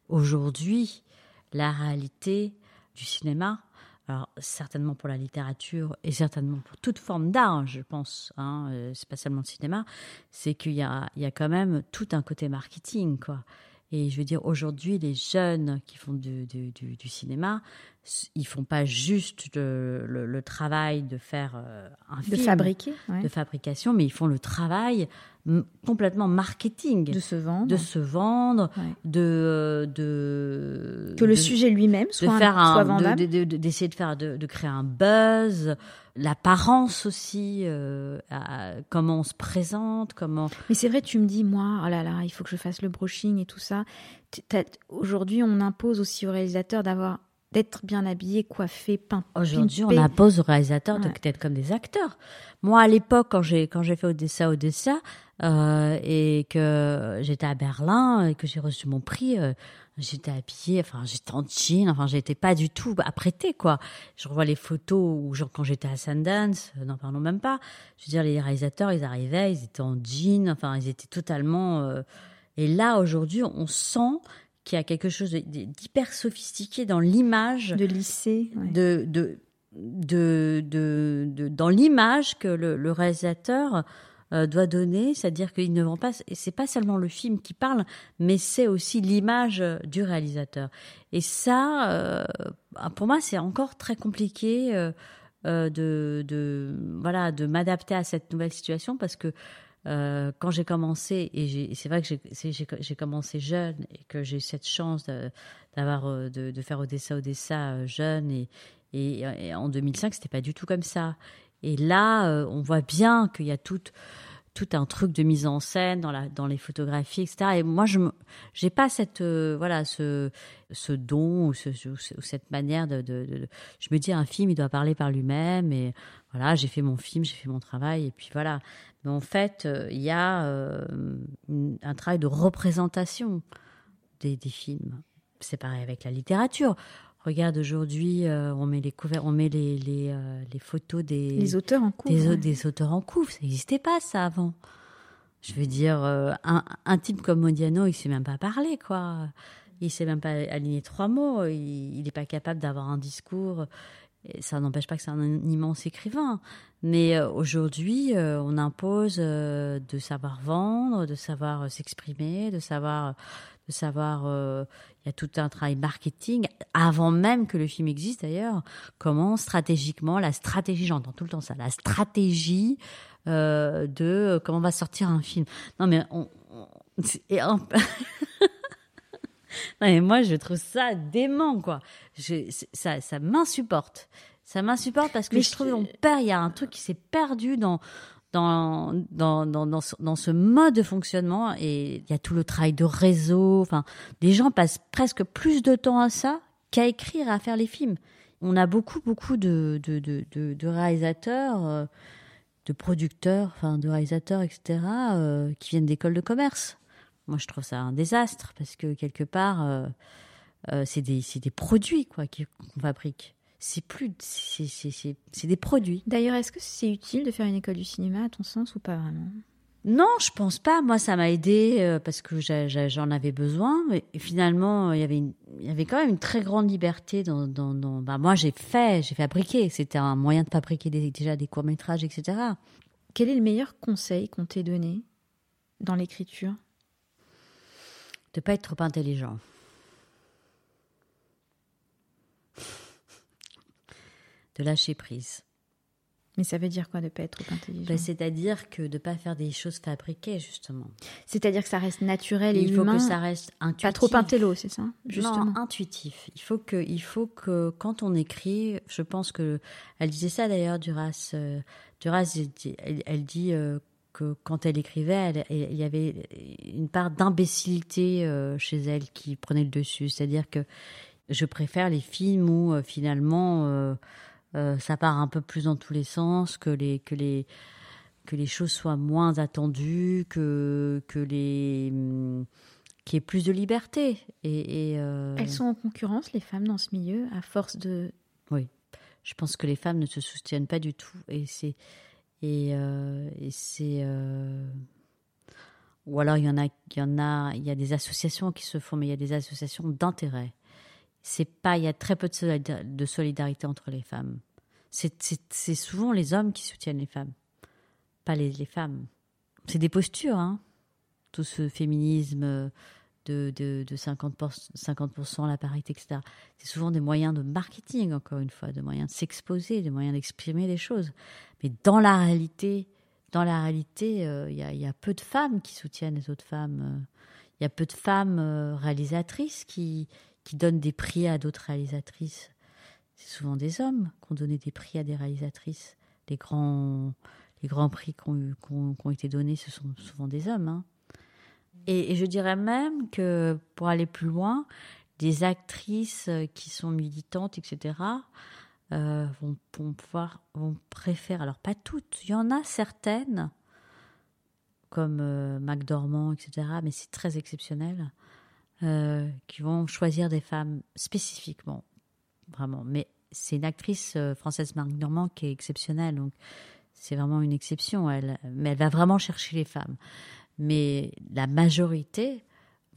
Speaker 2: Aujourd'hui, la réalité du cinéma, alors certainement pour la littérature et certainement pour toute forme d'art, je pense, hein, euh, c'est pas seulement le cinéma, c'est qu'il y a, il y a quand même tout un côté marketing, quoi. Et je veux dire, aujourd'hui, les jeunes qui font du, du, du, cinéma, ils font pas juste le, le, travail de faire euh, un film,
Speaker 1: de fabriquer,
Speaker 2: de fabrication, mais ils font le travail complètement marketing,
Speaker 1: de se vendre,
Speaker 2: de se vendre, de, de
Speaker 1: que le sujet lui-même soit,
Speaker 2: faire
Speaker 1: un, vendable,
Speaker 2: d'essayer de, faire de, créer un buzz, l'apparence aussi, euh, comment on se présente, comment.
Speaker 1: Mais c'est vrai, tu me dis moi, oh là là, il faut que je fasse le brushing et tout ça. Aujourd'hui, on impose aussi aux réalisateurs d'avoir d'être bien habillé, coiffé, peint.
Speaker 2: Aujourd'hui, on impose aux réalisateurs de d'être comme des acteurs. Moi, à l'époque, quand j'ai quand j'ai fait Odessa, Odessa, euh, et que j'étais à Berlin et que j'ai reçu mon prix, euh, j'étais habillée, enfin j'étais en jean, enfin j'étais pas du tout apprêtée quoi. Je revois les photos où quand j'étais à Sundance, euh, n'en parlons même pas. Je veux dire, les réalisateurs, ils arrivaient, ils étaient en jean, enfin ils étaient totalement. Euh, et là aujourd'hui, on sent qu'il y a quelque chose d'hyper sophistiqué dans l'image
Speaker 1: de lycée,
Speaker 2: de, de, de, de, dans l'image que le, le réalisateur euh, doit donner, c'est-à-dire qu'il ne vend pas, et c'est pas seulement le film qui parle, mais c'est aussi l'image du réalisateur. Et ça, euh, pour moi, c'est encore très compliqué. Euh, de, de voilà de m'adapter à cette nouvelle situation parce que euh, quand j'ai commencé, et c'est vrai que j'ai commencé jeune et que j'ai eu cette chance d'avoir de, de, faire Odessa Odessa euh, jeune et, et, en 2005 c'était pas du tout comme ça. Et là, euh, on voit bien qu'il y a tout tout un truc de mise en scène dans la dans les photographies etc et moi je j'ai pas cette voilà ce ce don ou, ce, ou cette manière de, je me dis un film il doit parler par lui-même et voilà j'ai fait mon film j'ai fait mon travail et puis voilà mais en fait, euh, il y a euh, un travail de représentation des, films. C'est pareil avec la littérature. Regarde aujourd'hui, euh, on met les on met les, les, les, photos des
Speaker 1: les auteurs en
Speaker 2: couve, des, auteurs en couve. Ça n'existait pas ça avant. Je veux dire, un, un, type comme Modiano, il sait même pas parler quoi. Il sait même pas aligner trois mots. Il n'est pas capable d'avoir un discours ça n'empêche pas que c'est un, immense écrivain. Mais euh, aujourd'hui, euh, on impose euh, de savoir vendre, de savoir s'exprimer, de savoir, de savoir. Il y a tout un travail marketing avant même que le film existe d'ailleurs. Comment stratégiquement, la stratégie, j'entends tout le temps ça, la stratégie de comment va sortir un film. Non mais on, et (laughs) non mais moi je trouve ça dément quoi ça, ça m'insupporte. Ça m'insupporte parce que je trouve qu'on perd, il y a un truc qui s'est perdu dans, dans, dans, dans, dans, ce, mode de fonctionnement et il y a tout le travail de réseau. Enfin, les gens passent presque plus de temps à ça qu'à écrire, à faire les films. On a beaucoup, beaucoup de, de, de, de, réalisateurs, euh, de producteurs, enfin, de réalisateurs, etc., euh, qui viennent d'écoles de commerce. Moi, je trouve ça un désastre parce que quelque part, euh, euh, c'est des, des, produits quoi qu'on fabrique. C'est plus, c'est des produits.
Speaker 1: D'ailleurs, est-ce que c'est utile de faire une école du cinéma à ton sens ou pas vraiment?
Speaker 2: Non, je pense pas. Moi, ça m'a aidé euh, parce que j'en avais besoin. Mais finalement, il y avait il y avait quand même une très grande liberté dans. dans, bah, moi, j'ai fait, j'ai fabriqué. C'était un moyen de fabriquer déjà des courts métrages, etc.
Speaker 1: Quel est le meilleur conseil qu'on t'ait donné dans l'écriture?
Speaker 2: De pas être trop intelligent. De lâcher prise.
Speaker 1: Mais ça veut dire quoi de pas être trop intelligent? Ben,
Speaker 2: C'est-à-dire que de pas faire des choses fabriquées justement.
Speaker 1: C'est-à-dire que ça reste naturel et
Speaker 2: il
Speaker 1: humain.
Speaker 2: Il faut que ça reste intuitif.
Speaker 1: Pas trop intello, c'est ça?
Speaker 2: Justement. Non, intuitif. Il faut que, il faut que quand on écrit, je pense que elle disait ça d'ailleurs, Duras. Euh, Duras, elle, dit euh, que quand elle écrivait, il y avait une part d'imbécilité euh, chez elle qui prenait le dessus. C'est-à-dire que je préfère les films où finalement euh, ça part un peu plus dans tous les sens, que les, que les, que les choses soient moins attendues, que, que les hum, qu'il y ait plus de liberté. Et,
Speaker 1: euh, Elles sont en concurrence, les femmes, dans ce milieu, à force de...
Speaker 2: Oui, je pense que les femmes ne se soutiennent pas du tout. Et c'est... Et, euh, et c'est... Ou alors il y en a, il y en a, il y a des associations qui se font, mais il y a des associations d'intérêt c'est pas, il y a très peu de solidarité entre les femmes. C'est souvent les hommes qui soutiennent les femmes, pas les, les femmes. C'est des postures, hein. Tout ce féminisme de, de, de 50%, 50% la parité, etc. C'est souvent des moyens de marketing, encore une fois, de moyens de s'exposer, des moyens d'exprimer les choses. Mais dans la réalité, dans la réalité, euh, il y, a, y, a, peu de femmes qui soutiennent les autres femmes. Il y a peu de femmes euh, réalisatrices qui, qui donnent des prix à d'autres réalisatrices. C'est souvent des hommes qui ont donné des prix à des réalisatrices. Les grands, les grands prix qui ont, été donnés, ce sont souvent des hommes. Hein. Et, je dirais même que pour aller plus loin, des actrices qui sont militantes, etc., euh, vont, préférer, alors pas toutes, il y en a certaines, comme euh, McDormand, etc., mais c'est très exceptionnel, euh, qui vont choisir des femmes spécifiquement, vraiment. Mais c'est une actrice euh, française, Marc Normand, qui est exceptionnelle, donc c'est vraiment une exception. Elle, mais elle va vraiment chercher les femmes. Mais la majorité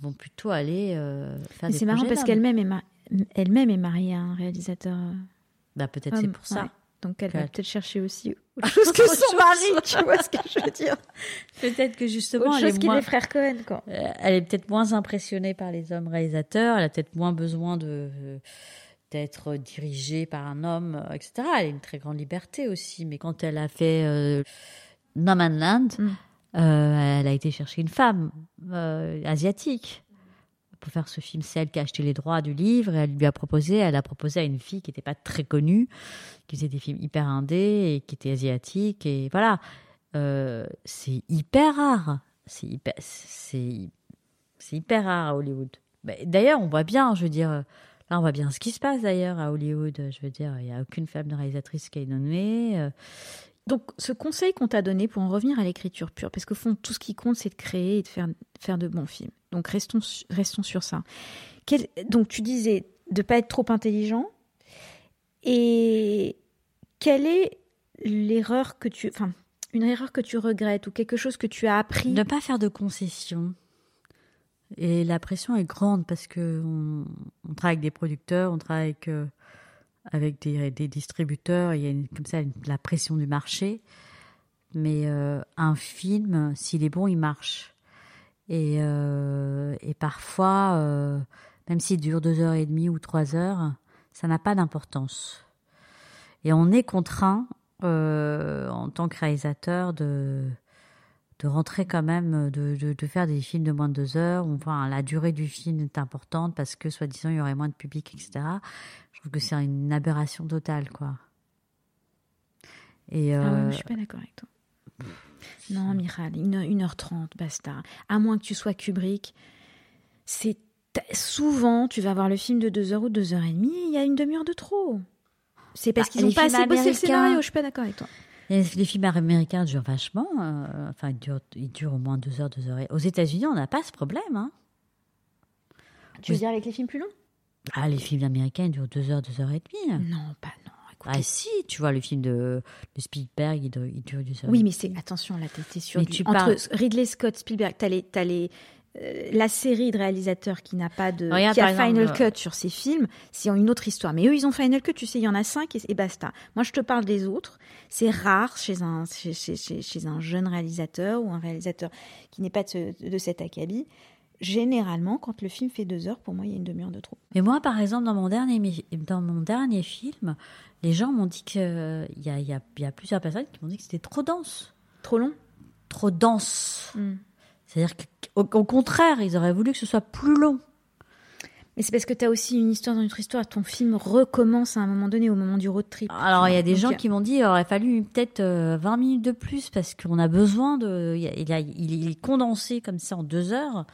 Speaker 2: vont plutôt aller euh, faire des
Speaker 1: C'est marrant parce qu'elle-même est, elle-même est mariée à un réalisateur.
Speaker 2: Bah, peut-être c'est pour ça.
Speaker 1: Donc elle va peut-être chercher aussi autre chose que son mari, (laughs) tu vois ce que je veux dire
Speaker 2: Peut-être que justement,
Speaker 1: autre chose est les frères Cohen, quoi.
Speaker 2: Euh, elle est peut-être moins impressionnée par les hommes réalisateurs. Elle a peut-être moins besoin de d'être dirigée par un homme, euh, etc. Elle a une très grande liberté aussi, mais quand elle a fait euh, No Man Land,
Speaker 1: Mm.
Speaker 2: euh, elle a été chercher une femme euh, asiatique pour faire ce film. C'est elle qui a acheté les droits du livre et elle lui a proposé, elle a proposé à une fille qui n'était pas très connue, qui faisait des films hyper indés et qui était asiatique et voilà. Euh, c'est hyper rare. C'est hyper, c'est, hyper rare à Hollywood. Bah, D'ailleurs, on voit bien, je veux dire, euh, là, on voit bien ce qui se passe d'ailleurs à Hollywood. Je veux dire, il n'y a aucune femme de réalisatrice qui est nommée.
Speaker 1: Donc, ce conseil qu'on t'a donné pour en revenir à l'écriture pure, parce qu'au fond, tout ce qui compte, c'est de créer et de faire, faire de bons films. Donc, restons, restons sur ça. Donc, tu disais de pas être trop intelligent. Et quelle est l'erreur que tu. Enfin, une erreur que tu regrettes ou quelque chose que tu as appris?
Speaker 2: Ne pas faire de concessions. Et la pression est grande parce que on, on travaille avec des producteurs, on travaille avec, euh, avec des, des distributeurs. Il y a comme ça la pression du marché. Mais euh, un film, s'il est bon, il marche. Et, euh, et parfois, euh, même s'il dure deux heures et demie ou trois heures, ça n'a pas d'importance. Et on est contraint, en tant que réalisateur, de, de rentrer quand même, de, de, de faire des films de moins de deux heures. Enfin, la durée du film est importante parce que, soi-disant, il y aurait moins de public, etc. Je trouve que c'est une aberration totale, quoi. Et
Speaker 1: Ah ouais,
Speaker 2: euh,
Speaker 1: je suis pas d'accord avec toi. Non, Miral, 1h30, basta. À moins que tu sois Kubrick, c'est souvent, tu vas voir le film de 2h ou 2h30, il y a une demi-heure de trop. C'est parce
Speaker 2: Bah,
Speaker 1: qu'ils n'ont pas assez bossé le scénario, je suis pas d'accord avec toi.
Speaker 2: Les, les films américains durent vachement. euh, enfin, ils durent, ils durent au moins deux heures, deux heures. et- Aux États-Unis, on n'a pas ce problème. Hein.
Speaker 1: Tu veux dire avec les films plus longs?
Speaker 2: Ah, les films américains, ils durent deux heures, deux heures et demie.
Speaker 1: Non, pas non.
Speaker 2: Ah si, tu vois, le film de, de Spielberg, il, dure- il dure deux heures.
Speaker 1: oui, mais c'est attention là, t'es sur
Speaker 2: Mais
Speaker 1: du-
Speaker 2: tu
Speaker 1: entre
Speaker 2: parles-
Speaker 1: Ridley Scott, Spielberg, t'as les, t'as les, la série de réalisateurs qui n'a pas de,
Speaker 2: Regarde,
Speaker 1: qui a
Speaker 2: exemple,
Speaker 1: Final
Speaker 2: euh,
Speaker 1: Cut sur ses films, c'est une autre histoire. Mais eux, ils ont Final Cut, tu sais, il y en a cinq et, et basta. Moi, je te parle des autres. C'est rare chez un, chez, chez, chez, un jeune réalisateur ou un réalisateur qui n'est pas de, ce- de cet acabit. Généralement, quand le film fait deux heures, pour moi, il y a une demi-heure de trop.
Speaker 2: Mais moi, par exemple, dans mon dernier, dans mon dernier film, les gens m'ont dit que il y a, y, a, y a plusieurs personnes qui m'ont dit que c'était trop dense.
Speaker 1: Trop long?
Speaker 2: Trop dense.
Speaker 1: Hmm.
Speaker 2: C'est-à-dire qu'au au contraire, ils auraient voulu que ce soit plus long.
Speaker 1: Mais c'est parce que tu as aussi une histoire dans notre histoire. Ton film recommence à un moment donné, au moment du road trip.
Speaker 2: Alors, il y a des
Speaker 1: Donc,
Speaker 2: gens
Speaker 1: il
Speaker 2: qui m'ont dit qu'il aurait fallu peut-être euh, 20 minutes de plus parce qu'on a besoin de. Il, il, a- il est condensé comme ça en deux heures.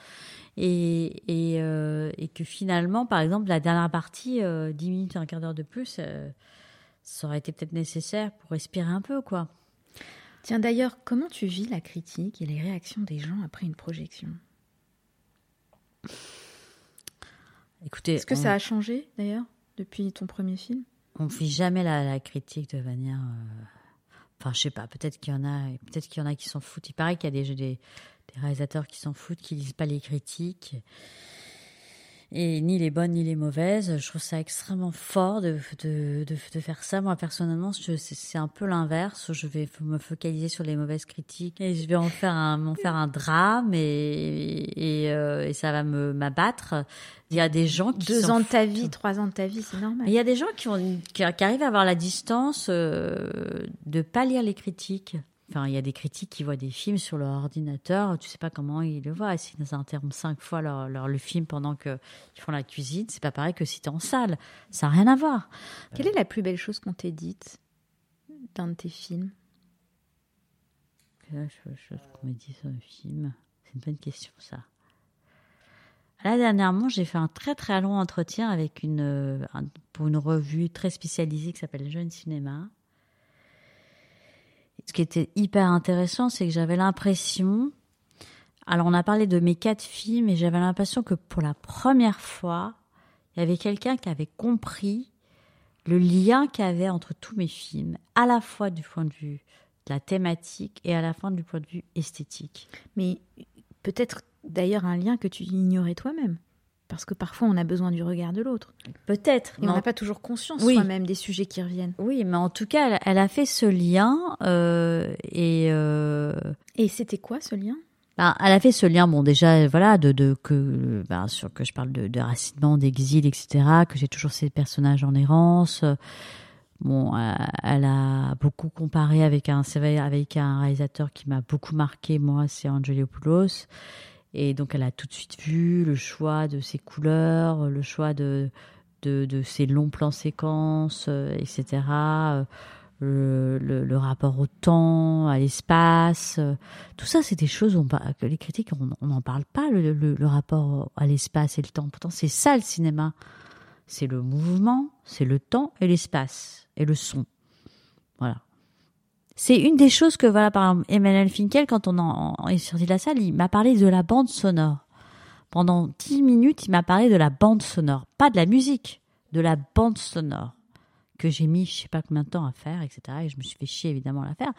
Speaker 2: Et, et, euh, et que finalement, par exemple, la dernière partie, euh, 10 minutes, un quart d'heure de plus, euh, ça aurait été peut-être nécessaire pour respirer un peu, quoi.
Speaker 1: Tiens, d'ailleurs, comment tu vis la critique et les réactions des gens après une projection?
Speaker 2: Écoutez,
Speaker 1: Est-ce que
Speaker 2: on,
Speaker 1: ça a changé, d'ailleurs, depuis ton premier film?
Speaker 2: On fait jamais la, la critique de manière. euh, Enfin, je sais pas. Peut-être qu'il y en a. Peut-être qu'il y en a qui s'en foutent. Il paraît qu'il y a des, des, des réalisateurs qui s'en foutent, qui lisent pas les critiques. Et ni les bonnes ni les mauvaises. Je trouve ça extrêmement fort de, de, de, de faire ça. Moi, personnellement, c'est un peu l'inverse. Je vais me focaliser sur les mauvaises critiques et je vais en faire un, m'en faire un drame et, et, euh, et ça va me m'abattre. Il y a des gens qui
Speaker 1: Deux ans de ta vie, trois ans de ta vie, c'est normal.
Speaker 2: Il y a des gens qui, ont, qui, qui arrivent à avoir la distance euh, de pas lire les critiques. Enfin, il y a des critiques qui voient des films sur leur ordinateur, tu sais pas comment ils le voient. S'ils interrompent cinq fois leur, leur- le film pendant qu'ils font la cuisine, c'est pas pareil que si t'es en salle. Ça n'a rien à voir.
Speaker 1: Quelle est la plus belle chose qu'on t'ait dite d'un de tes films?
Speaker 2: Quelle chose qu'on m'a dit sur le film? C'est une bonne question, ça. Là, dernièrement, j'ai fait un très très long entretien avec une, euh, un- pour une revue très spécialisée qui s'appelle Jeune Cinéma. Ce qui était hyper intéressant, c'est que j'avais l'impression. Alors, on a parlé de mes quatre films et j'avais l'impression que pour la première fois, il y avait quelqu'un qui avait compris le lien qu'il y avait entre tous mes films, à la fois du point de vue de la thématique et à la fin du point de vue esthétique.
Speaker 1: Mais peut-être d'ailleurs un lien que tu ignorais toi-même. Parce que parfois, on a besoin du regard de l'autre.
Speaker 2: Peut-être.
Speaker 1: Et
Speaker 2: mais
Speaker 1: on
Speaker 2: en-
Speaker 1: n'a pas toujours conscience
Speaker 2: Oui.
Speaker 1: soi-même des sujets qui reviennent.
Speaker 2: Oui, mais en tout cas, elle, elle a fait ce lien euh, et euh,
Speaker 1: Et c'était quoi ce lien?
Speaker 2: Ben, elle a fait ce lien, bon déjà voilà, de, de que ben, sur que je parle de, de racinement, d'exil, etc. Que j'ai toujours ces personnages en errance. Bon, euh, elle a beaucoup comparé avec un avec un réalisateur qui m'a beaucoup marqué moi, c'est Angelopoulos. Et donc elle a tout de suite vu le choix de ses couleurs, le choix de de, de ses longs plans séquences, euh, etc le, rapport au temps, à l'espace. Euh, tout ça, c'est des choses que les critiques, on n'en parle pas, le, rapport à l'espace et le temps. Pourtant, c'est ça le cinéma. C'est le mouvement, c'est le temps et l'espace et le son. Voilà. C'est une des choses que, voilà, par exemple, Emmanuel Finkel, quand on en, est sorti de la salle, il m'a parlé de la bande sonore. Pendant dix minutes, il m'a parlé de la bande sonore. Pas de la musique, de la bande sonore que j'ai mis je sais pas combien de temps à faire, etc. Et je me suis fait chier évidemment à la faire.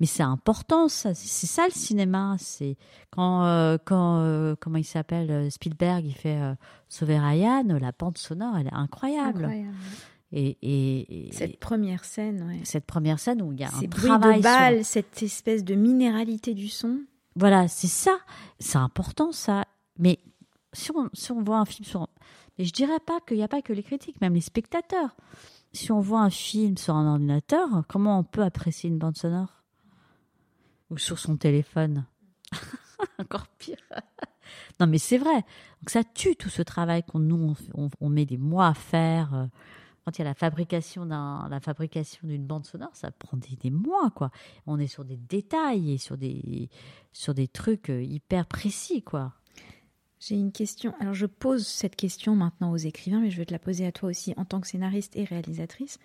Speaker 2: Mais c'est important, ça. C'est ça le cinéma. C'est quand, euh, quand euh, comment il s'appelle euh, Spielberg, il fait Sauver Ryan. La bande sonore, elle est incroyable. Et, et,
Speaker 1: cette première scène,
Speaker 2: cette première scène où il y a un
Speaker 1: travail de balle, cette espèce de minéralité du son.
Speaker 2: Voilà, c'est ça. C'est important ça. Mais si on, si on voit un film sur, mais je dirais pas qu'il n'y a pas que les critiques, même les spectateurs si on voit un film sur un ordinateur, comment on peut apprécier une bande sonore? Ou sur son téléphone? (laughs) Encore pire. non, mais c'est vrai. Donc ça tue tout ce travail qu'on nous on, met des mois à faire. Euh, quand il y a la fabrication d'un la fabrication d'une bande sonore, ça prend des, des, mois quoi. On est sur des détails et sur des sur des trucs euh, hyper précis quoi.
Speaker 1: J'ai une question. Alors, je pose cette question maintenant aux écrivains, mais je vais te la poser à toi aussi en tant que scénariste et réalisatrice.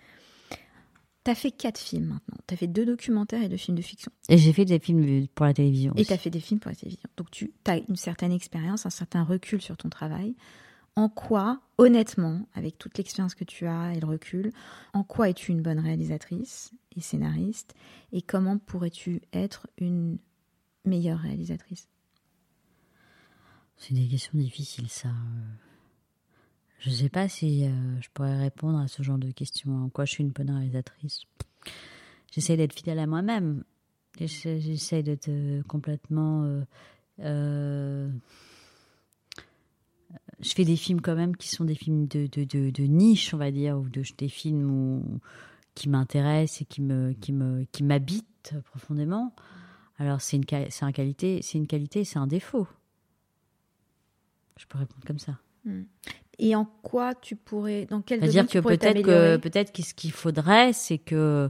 Speaker 1: Tu as fait quatre films maintenant. Tu as fait deux documentaires et deux films de fiction.
Speaker 2: Et j'ai fait des films pour la télévision.
Speaker 1: Et tu as fait des films pour la télévision. Donc, tu as une certaine expérience, un certain recul sur ton travail. En quoi, honnêtement, avec toute l'expérience que tu as et le recul, en quoi es-tu une bonne réalisatrice et scénariste Et comment pourrais-tu être une meilleure réalisatrice?
Speaker 2: C'est des questions difficiles, ça. Je ne sais pas si euh, je pourrais répondre à ce genre de questions. En quoi je suis une bonne réalisatrice? J'essaie d'être fidèle à moi-même. J'essaie d'être euh, complètement. Euh, je fais des films quand même qui sont des films de, de, de, niche, on va dire, ou de, des films où, qui m'intéressent et qui me qui me qui m'habitent profondément. Alors c'est une c'est une qualité, c'est une qualité, c'est un défaut. Je peux répondre comme ça. Hmm.
Speaker 1: Et en quoi tu pourrais, dans quel
Speaker 2: C'est-à-dire que peut-être que peut-être ce qu'il faudrait, c'est que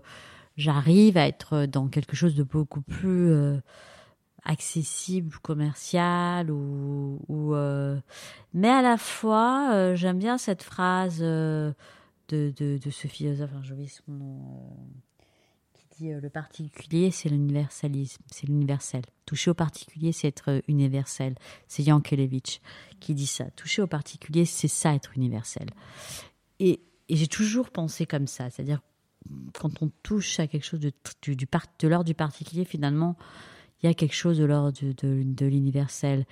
Speaker 2: j'arrive à être dans quelque chose de beaucoup plus euh, accessible, commercial, ou, euh, mais à la fois, euh, j'aime bien cette phrase de, de, de, ce philosophe, enfin, je son nom euh, le particulier, c'est l'universalisme, c'est l'universel. Toucher au particulier, c'est être euh, universel. C'est Yankelevitch qui dit ça. Toucher au particulier, c'est ça être universel. Et, j'ai toujours pensé comme ça, c'est-à-dire quand on touche à quelque chose de, du, du de l'ordre du particulier, finalement, il y a quelque chose de l'ordre de, l'universel.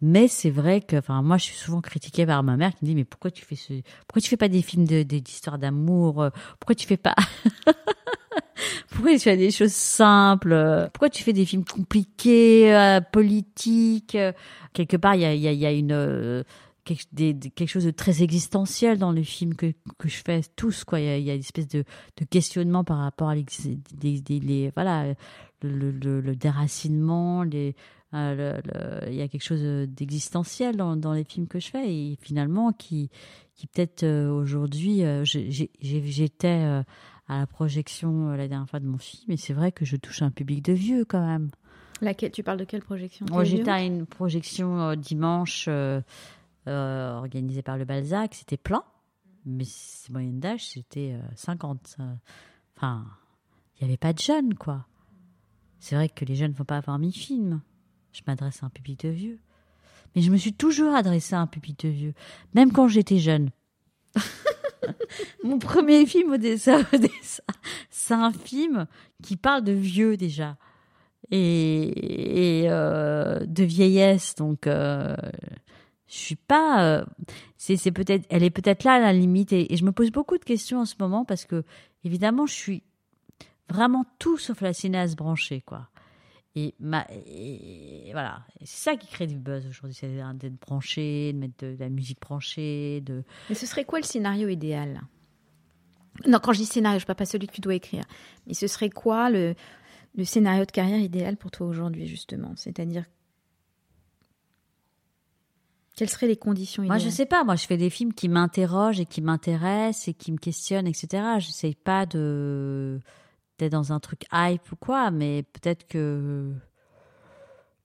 Speaker 2: Mais c'est vrai que, enfin, moi, je suis souvent critiquée par ma mère qui me dit, mais pourquoi tu fais ce, pourquoi tu fais pas des films d'histoire d'amour, pourquoi tu fais pas, (laughs) pourquoi tu fais des choses simples? Pourquoi tu fais des films compliqués, euh, politiques? Quelque part, il y a, y, y a, une euh, quelque, des, chose de très existentiel dans les films que, que je fais tous. Quoi, il y a, une espèce de, questionnement par rapport à les, les, voilà le, le, le déracinement, les euh, il y a quelque chose d'existentiel dans, dans, les films que je fais et finalement qui, qui peut-être aujourd'hui, j'étais à la projection euh, la dernière fois de mon film, et c'est vrai que je touche un public de vieux quand même.
Speaker 1: Laquelle, tu parles de quelle projection?
Speaker 2: J'étais à une projection euh, dimanche euh, organisée par le Balzac, c'était plein, mais moyenne d'âge, c'était 50. Enfin, il n'y avait pas de jeunes, quoi. C'est vrai que les jeunes ne vont pas avoir mis film. Je m'adresse à un public de vieux. Mais je me suis toujours adressée à un public de vieux, même quand j'étais jeune. (laughs) Mon premier film, Odessa, Odessa, c'est un film qui parle de vieux déjà et, euh, de vieillesse. Donc, euh, je suis pas. Euh, c'est peut-être, elle est peut-être là à la limite. Et, je me pose beaucoup de questions en ce moment parce que, évidemment, je suis vraiment tout sauf la cinéaste branchée, quoi. Et, ma, et voilà, c'est ça qui crée du buzz aujourd'hui, c'est d'être branché, de mettre de, la musique branchée. De...
Speaker 1: Mais ce serait quoi le scénario idéal? Non, quand je dis scénario, je ne parle pas celui que tu dois écrire. Mais ce serait quoi le, le scénario de carrière idéal pour toi aujourd'hui, justement? C'est-à-dire, quelles seraient les conditions idéales
Speaker 2: Moi, je sais pas. Moi, je fais des films qui m'interrogent et qui m'intéressent et qui me questionnent, etc. Je n'essaye pas de dans un truc hype ou quoi, mais peut-être que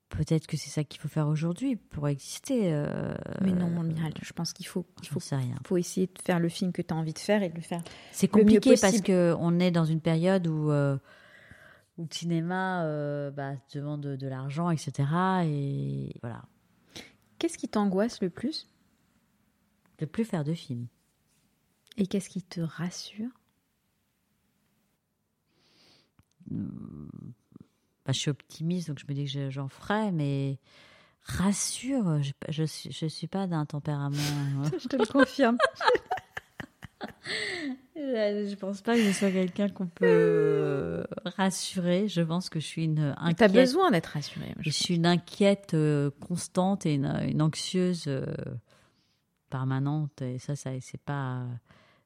Speaker 2: peut-être que c'est ça qu'il faut faire aujourd'hui pour exister. Euh,
Speaker 1: mais non, Miral, je pense qu'il faut, il faut,
Speaker 2: rien.
Speaker 1: faut essayer de faire le film que tu as envie de faire et de le faire.
Speaker 2: C'est compliqué parce que on est dans une période où euh, où le cinéma euh, bah, demande de, de l'argent, etc. Et voilà.
Speaker 1: Qu'est-ce qui t'angoisse le plus?
Speaker 2: De plus faire de films.
Speaker 1: Et qu'est-ce qui te rassure?
Speaker 2: Bah, je suis optimiste, donc je me dis que j'en ferai, mais rassure, je ne suis, je suis pas d'un tempérament.
Speaker 1: Hein. (laughs) je te le confirme. (laughs)
Speaker 2: je pense pas que je sois quelqu'un qu'on peut rassurer. Je pense que je suis une inquiète.
Speaker 1: Tu as besoin d'être rassurée.
Speaker 2: Je, suis une inquiète euh, constante et une, anxieuse euh, permanente. Et ça, ça c'est pas.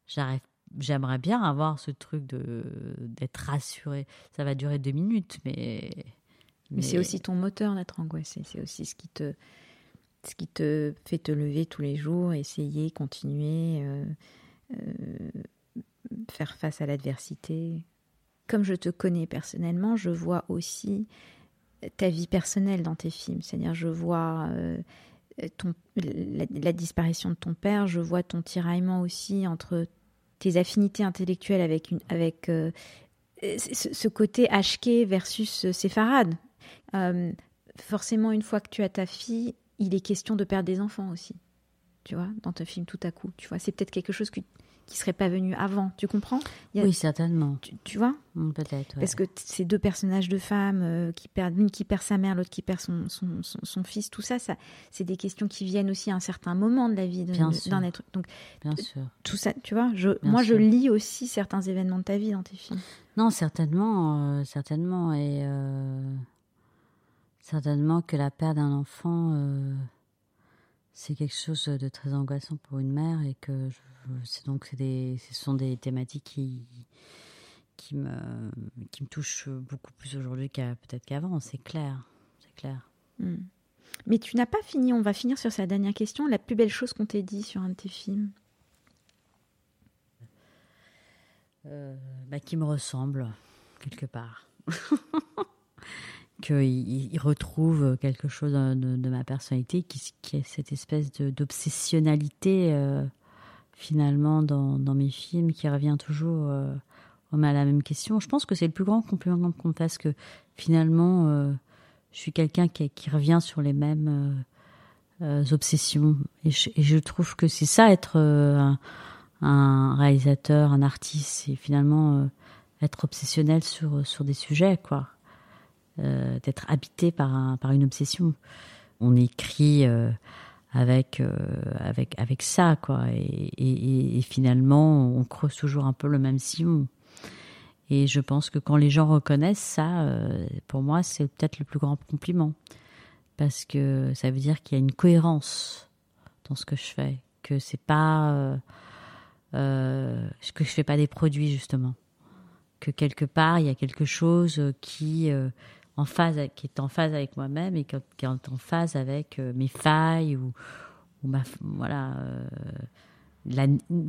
Speaker 2: J'arrive j'aimerais bien avoir ce truc de d'être rassuré. Ça va durer deux minutes, mais.
Speaker 1: Mais, c'est aussi ton moteur d'être angoissé. C'est aussi ce qui te ce qui te fait te lever tous les jours, essayer, continuer, euh, euh, faire face à l'adversité. Comme je te connais personnellement, je vois aussi ta vie personnelle dans tes films. C'est-à-dire, je vois euh, ton, la, disparition de ton père, je vois ton tiraillement aussi entre tes affinités intellectuelles avec, une, avec euh, ce, côté HK versus séfarade. Euh, forcément, une fois que tu as ta fille, il est question de perdre des enfants aussi. Tu vois, dans ton film tout à coup. Tu vois, c'est peut-être quelque chose que qui serait pas venu avant. Tu comprends?
Speaker 2: Oui, certainement.
Speaker 1: Tu, vois?
Speaker 2: Mm, Peut-être.
Speaker 1: Parce que ces deux personnages de femmes euh, qui perdent, l'une qui perd sa mère, l'autre qui perd son, son, son, fils, tout ça, ça c'est des questions qui viennent aussi à un certain moment de la vie d'un être. Donc,
Speaker 2: Bien sûr.
Speaker 1: Tout ça, tu vois, je, moi, je lis aussi certains événements de ta vie dans tes films.
Speaker 2: Non, certainement, euh, certainement. Et euh, certainement que la perte d'un enfant c'est quelque chose de très angoissant pour une mère et que c'est donc c'est des, ce sont des thématiques qui qui me qui me touchent beaucoup plus aujourd'hui qu'à peut-être qu'avant. C'est clair, c'est clair.
Speaker 1: Hmm. Mais tu n'as pas fini. On va finir sur sa dernière question. La plus belle chose qu'on t'ait dit sur un de tes films.
Speaker 2: Euh, bah, qui me ressemble quelque part. (laughs) qu'il retrouve quelque chose de, ma personnalité, qui, qui est cette espèce d'obsessionnalité euh, finalement dans, mes films, qui revient toujours euh, à la même question. Je pense que c'est le plus grand compliment qu'on me fasse, que finalement, euh, je suis quelqu'un qui, revient sur les mêmes obsessions. Et je, trouve que c'est ça être un, un, réalisateur, un artiste, c'est finalement être obsessionnel sur, sur des sujets, quoi. Euh, d'être habité par, par une obsession. On écrit euh, avec, euh, avec, avec ça, quoi. Et, finalement, on creuse toujours un peu le même sillon. Et je pense que quand les gens reconnaissent ça, pour moi, c'est peut-être le plus grand compliment. Parce que ça veut dire qu'il y a une cohérence dans ce que je fais. Que c'est pas. Que je fais pas des produits, justement. Que quelque part, il y a quelque chose qui en phase, qui est en phase avec moi-même et qui est en phase avec euh, mes failles ou, ou ma, voilà, euh, la,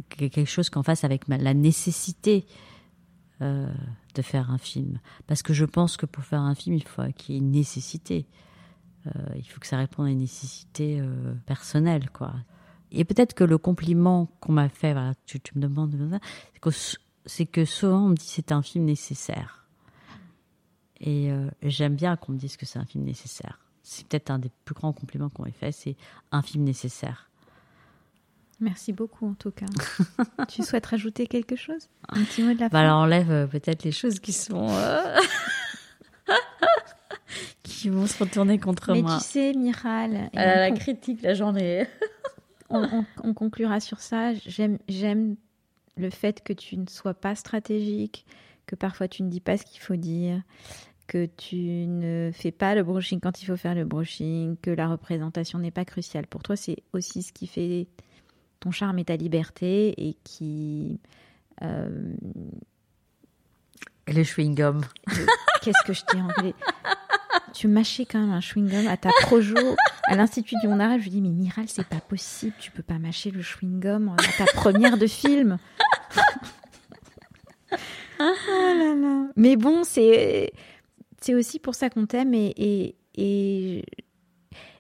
Speaker 2: quelque chose qu'en face avec la nécessité euh, de faire un film. Parce que je pense que pour faire un film, il faut qu'il y ait une nécessité. il faut que ça réponde à une nécessité personnelle, quoi. Et peut-être que le compliment qu'on m'a fait, voilà, tu, tu, me demandes, c'est que, que souvent on me dit c'est un film nécessaire. Et euh, j'aime bien qu'on me dise que c'est un film nécessaire. C'est peut-être un des plus grands compliments qu'on ait fait, c'est un film nécessaire.
Speaker 1: Merci beaucoup en tout cas. (laughs) tu souhaites rajouter quelque chose? Un petit mot de la
Speaker 2: bah
Speaker 1: fin?
Speaker 2: Alors enlève euh, peut-être les choses qui sont... Euh, (laughs) qui vont se retourner contre moi.
Speaker 1: Mais tu sais, Miral...
Speaker 2: la critique, la journée. (laughs)
Speaker 1: on, on, conclura sur ça. J'aime le fait que tu ne sois pas stratégique, que parfois tu ne dis pas ce qu'il faut dire, que tu ne fais pas le brushing quand il faut faire le brushing, que la représentation n'est pas cruciale. Pour toi, c'est aussi ce qui fait ton charme et ta liberté et qui... Euh,
Speaker 2: le chewing-gum.
Speaker 1: Qu'est-ce que je t'ai enlevé Tu mâchais quand même un chewing-gum à ta projo, à l'Institut du Monde Arabe. Je lui dis, mais Miral, c'est pas possible, tu peux pas mâcher le chewing-gum à ta première de film. (laughs) oh Mais bon, c'est c'est aussi pour ça qu'on t'aime et, et, et,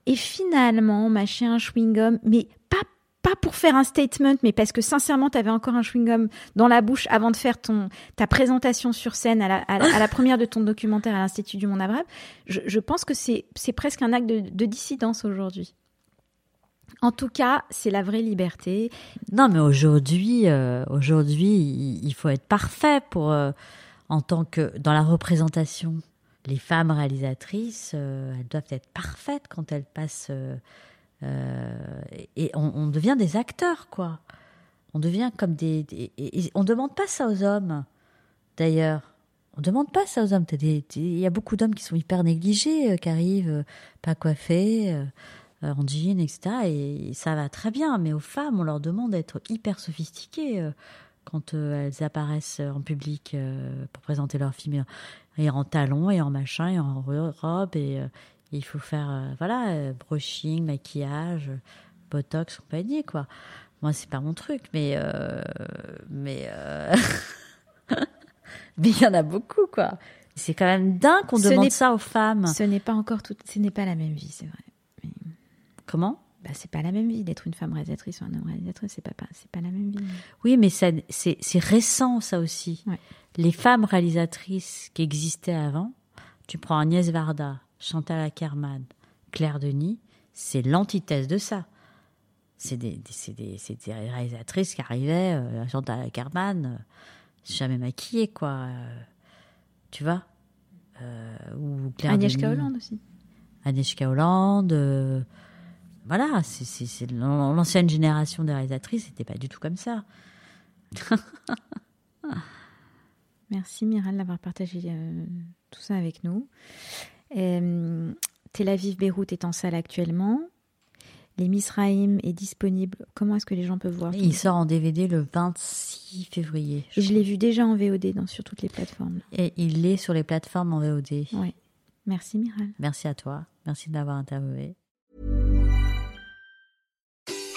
Speaker 1: et, finalement, mâcher un chewing-gum, mais pas, pas pour faire un statement, mais parce que sincèrement, tu avais encore un chewing-gum dans la bouche avant de faire ton, ta présentation sur scène à la, à la, première de ton documentaire à l'Institut du Monde Arabe. Je, pense que c'est presque un acte de, de dissidence aujourd'hui. En tout cas, c'est la vraie liberté.
Speaker 2: Non, mais aujourd'hui, euh, aujourd'hui, il faut être parfait pour, euh, en tant que dans la représentation les femmes réalisatrices, euh, elles doivent être parfaites quand elles passent. Euh, euh, et on, devient des acteurs, quoi. On devient comme des. et on demande pas ça aux hommes, d'ailleurs. On demande pas ça aux hommes. Il y a beaucoup d'hommes qui sont hyper négligés, qui arrivent pas coiffés, en jean, etc. Et ça va très bien. Mais aux femmes, on leur demande d'être hyper sophistiquées quand elles apparaissent en public pour présenter leur film et en talons et en machin et en robe et, euh, il faut faire euh, voilà euh, brushing, maquillage, botox, compagnie quoi. Moi c'est pas mon truc mais mais (laughs) mais il y en a beaucoup quoi. C'est quand même dingue qu'on demande ça aux femmes.
Speaker 1: Ce n'est pas encore tout, ce n'est pas la même vie, c'est vrai.
Speaker 2: Comment?
Speaker 1: Bah, c'est pas la même vie d'être une femme réalisatrice ou un homme réalisateur, c'est pas, pas c'est pas la même vie.
Speaker 2: Oui, mais ça, c'est, récent ça aussi. Ouais les femmes réalisatrices qui existaient avant, tu prends Agnès Varda, Chantal Ackerman, Claire Denis, c'est l'antithèse de ça. C'est des, des, des, réalisatrices qui arrivaient, euh, Chantal Ackerman, euh, jamais maquillée, quoi. Euh, tu vois
Speaker 1: euh, ou Claire Agnieszka Hollande aussi.
Speaker 2: Agnieszka Hollande. Voilà, c'est l'ancienne génération des réalisatrices, c'était pas du tout comme ça. (laughs)
Speaker 1: Merci Miral d'avoir partagé euh, tout ça avec nous. Euh, Tel Aviv Beyrouth est en salle actuellement. Les Misraïm est disponible. Comment est-ce que les gens peuvent voir
Speaker 2: Il sort en DVD le 26 février.
Speaker 1: Je, je l'ai vu déjà en VOD dans, sur toutes les plateformes.
Speaker 2: Et il est sur les plateformes en VOD.
Speaker 1: Oui. Merci Miral.
Speaker 2: Merci à toi. Merci de m'avoir interviewé.